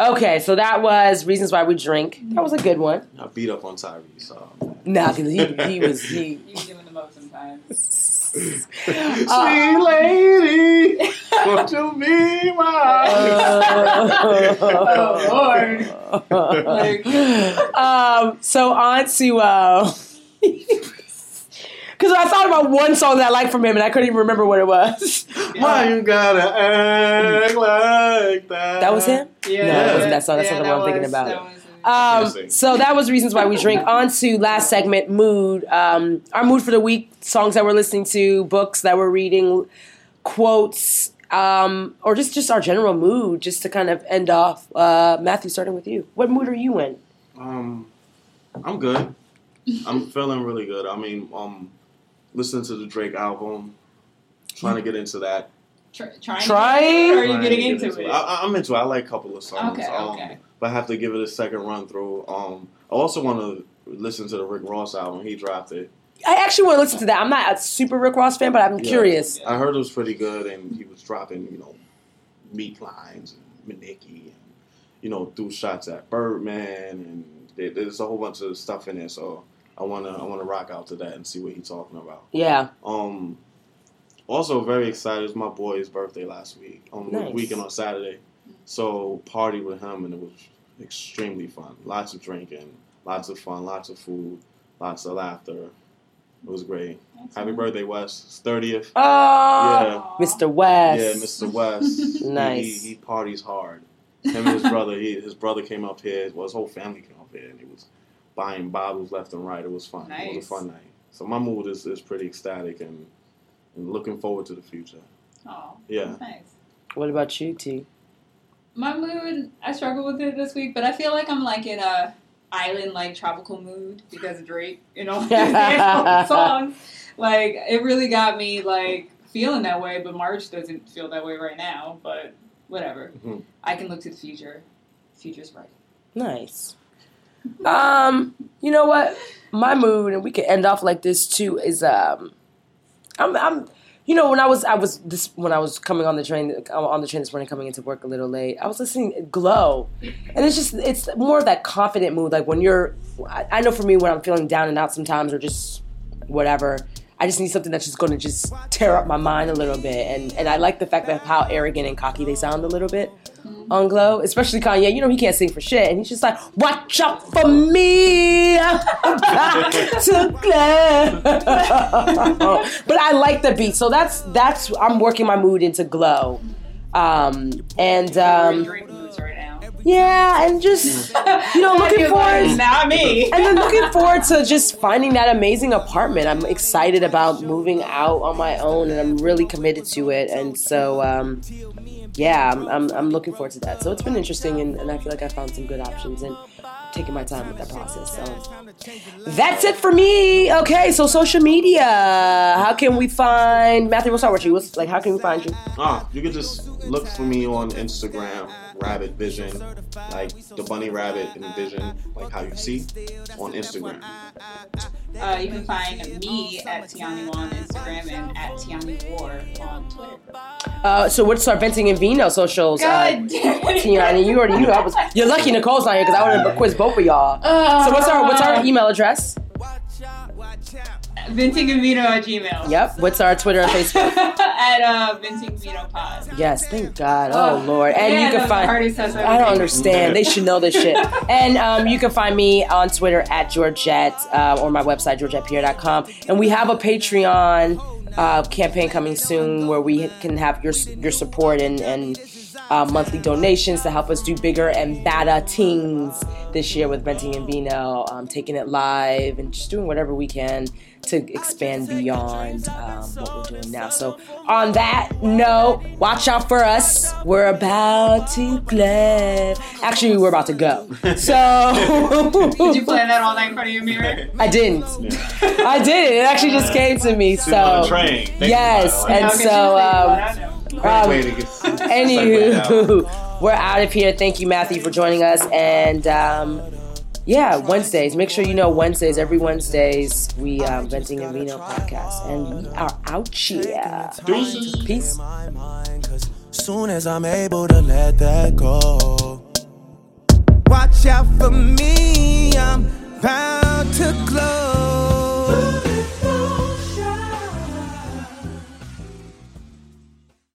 okay, so that was reasons why we drink. That was a good one. I beat up on Tyrese. So. Nah, because he, he was he You're doing the most sometimes. Sweet Uh, lady, won't you be mine? Oh, Like- um, so on to uh, Because I thought about one song that I liked from him, and I couldn't even remember what it was. Why you gotta act like that? That was him. Yeah, No, it wasn't that song. That's yeah, not the one I'm thinking about. that was. Um, so that was reasons why we drink. On to last segment, mood. Um, our mood for the week: songs that we're listening to, books that we're reading, quotes, um, or just just our general mood. Just to kind of end off. Uh, Matthew, starting with you. What mood are you in? Um, I'm good. I'm feeling really good. I mean, um, listening to the Drake album, trying to get into that. Try, trying. Trying? Or are you getting get into it? I, I- I'm into. it. I like a couple of songs. Okay, um, okay. But I have to give it a second run through. Um, I also want to listen to the Rick Ross album. He dropped it. I actually want to listen to that. I'm not a super Rick Ross fan, but I'm Yeah. curious. I heard it was pretty good, and he was dropping, you know, meat lines and Minicki, and you know, threw shots at Birdman, and there- there's a whole bunch of stuff in there. So I wanna, I wanna rock out to that and see what he's talking about. Yeah. Um, also very excited. It was my boy's birthday last week, on Nice. the weekend on Saturday. So party with him, and it was extremely fun. Lots of drinking, lots of fun, lots of food, lots of laughter. It was great. Happy birthday, Wes. It's thirtieth. Oh, Aw. Mr. West. Yeah, Mr. West. Nice. He, he, he parties hard. Him and his brother. He, his brother came up here. Well, his whole family came up here, and he was buying bottles left and right. It was fun. It was a fun night. So my mood is, is pretty ecstatic and, and looking forward to the future. Aw, Yeah. nice. What about you, T? My mood, I struggle with it this week, but I feel like I'm like in a island like tropical mood because of Drake, you know, his songs. Like it really got me like feeling that way, but March doesn't feel that way right now. But whatever, Mhm. I can look to the future. Future's bright. Nice. Um, you know what? My mood, and we can end off like this too, is um, I'm, I'm, you know, when I was, I was this when I was coming on the train, on the train this morning, coming into work a little late, I was listening Glow, and it's just, it's more of that confident mood, like when you're, I, I know for me when I'm feeling down and out sometimes, or just whatever. I just need something that's just going to just tear up my mind a little bit, and and I like the fact that how arrogant and cocky they sound a little bit on Glow, especially Kanye. You know he can't sing for shit, and he's just like, "Watch out for me, to Glow." but I like the beat, so that's that's I'm working my mood into Glow, um, and um, Drake moods right now. yeah, and just you know looking Feels like forward. not me. And then looking forward to just finding that amazing apartment. I'm excited about moving out on my own, and I'm really committed to it. And so, um, yeah, I'm, I'm, I'm looking forward to that. So it's been interesting, and, and I feel like I found some good options and taking my time with that process. So that's it for me. Okay, so social media. How can we find Matthew? We'll start with you. What's, like, how can we find you? Ah, you can just look for me on Instagram, Rabbit Vision, like the bunny rabbit and vision, like how you see on Instagram. Uh, you can find me at Tiani on Instagram and at Tiani War on Twitter. Uh, so what's our venting and vino socials? Uh, God damn it. Tiani, you already knew I was. You're lucky Nicole's not here because I would have quizzed both of y'all. So what's our what's our email address? Venting and Vino at Gmail. Yep. What's our Twitter and Facebook? at uh, Venting Vino Pod. Yes, thank God. Oh Lord. And Yeah, you can find. the hardest test I've I don't understand. They should know this shit. And um, you can find me on Twitter at Georgette uh, or my website georgettepierre.com. And we have a Patreon uh, campaign coming soon where we can have your your support and and uh, monthly donations to help us do bigger and badder things this year with Venting and Vino, um, taking it live and just doing whatever we can to expand beyond um, what we're doing now. So, on that note, watch out for us. We're about to play. Actually, we're about to go. So, Did you plan that all night in front of your mirror? I didn't. I did. It actually just came to me. Sitting on the So, yes, and so. Um, about it, I know. Great um, way to get- segue out. Anywho, we're out of here. Thank you, Matthew, for joining us. And um, yeah, Wednesdays. Make sure you know Wednesdays. Every Wednesdays, we uh, venting and vino podcast, and we are out here. Deuces. Peace. my mind, 'cause soon as I'm able to let that go. Watch out for me, I'm bound to glow.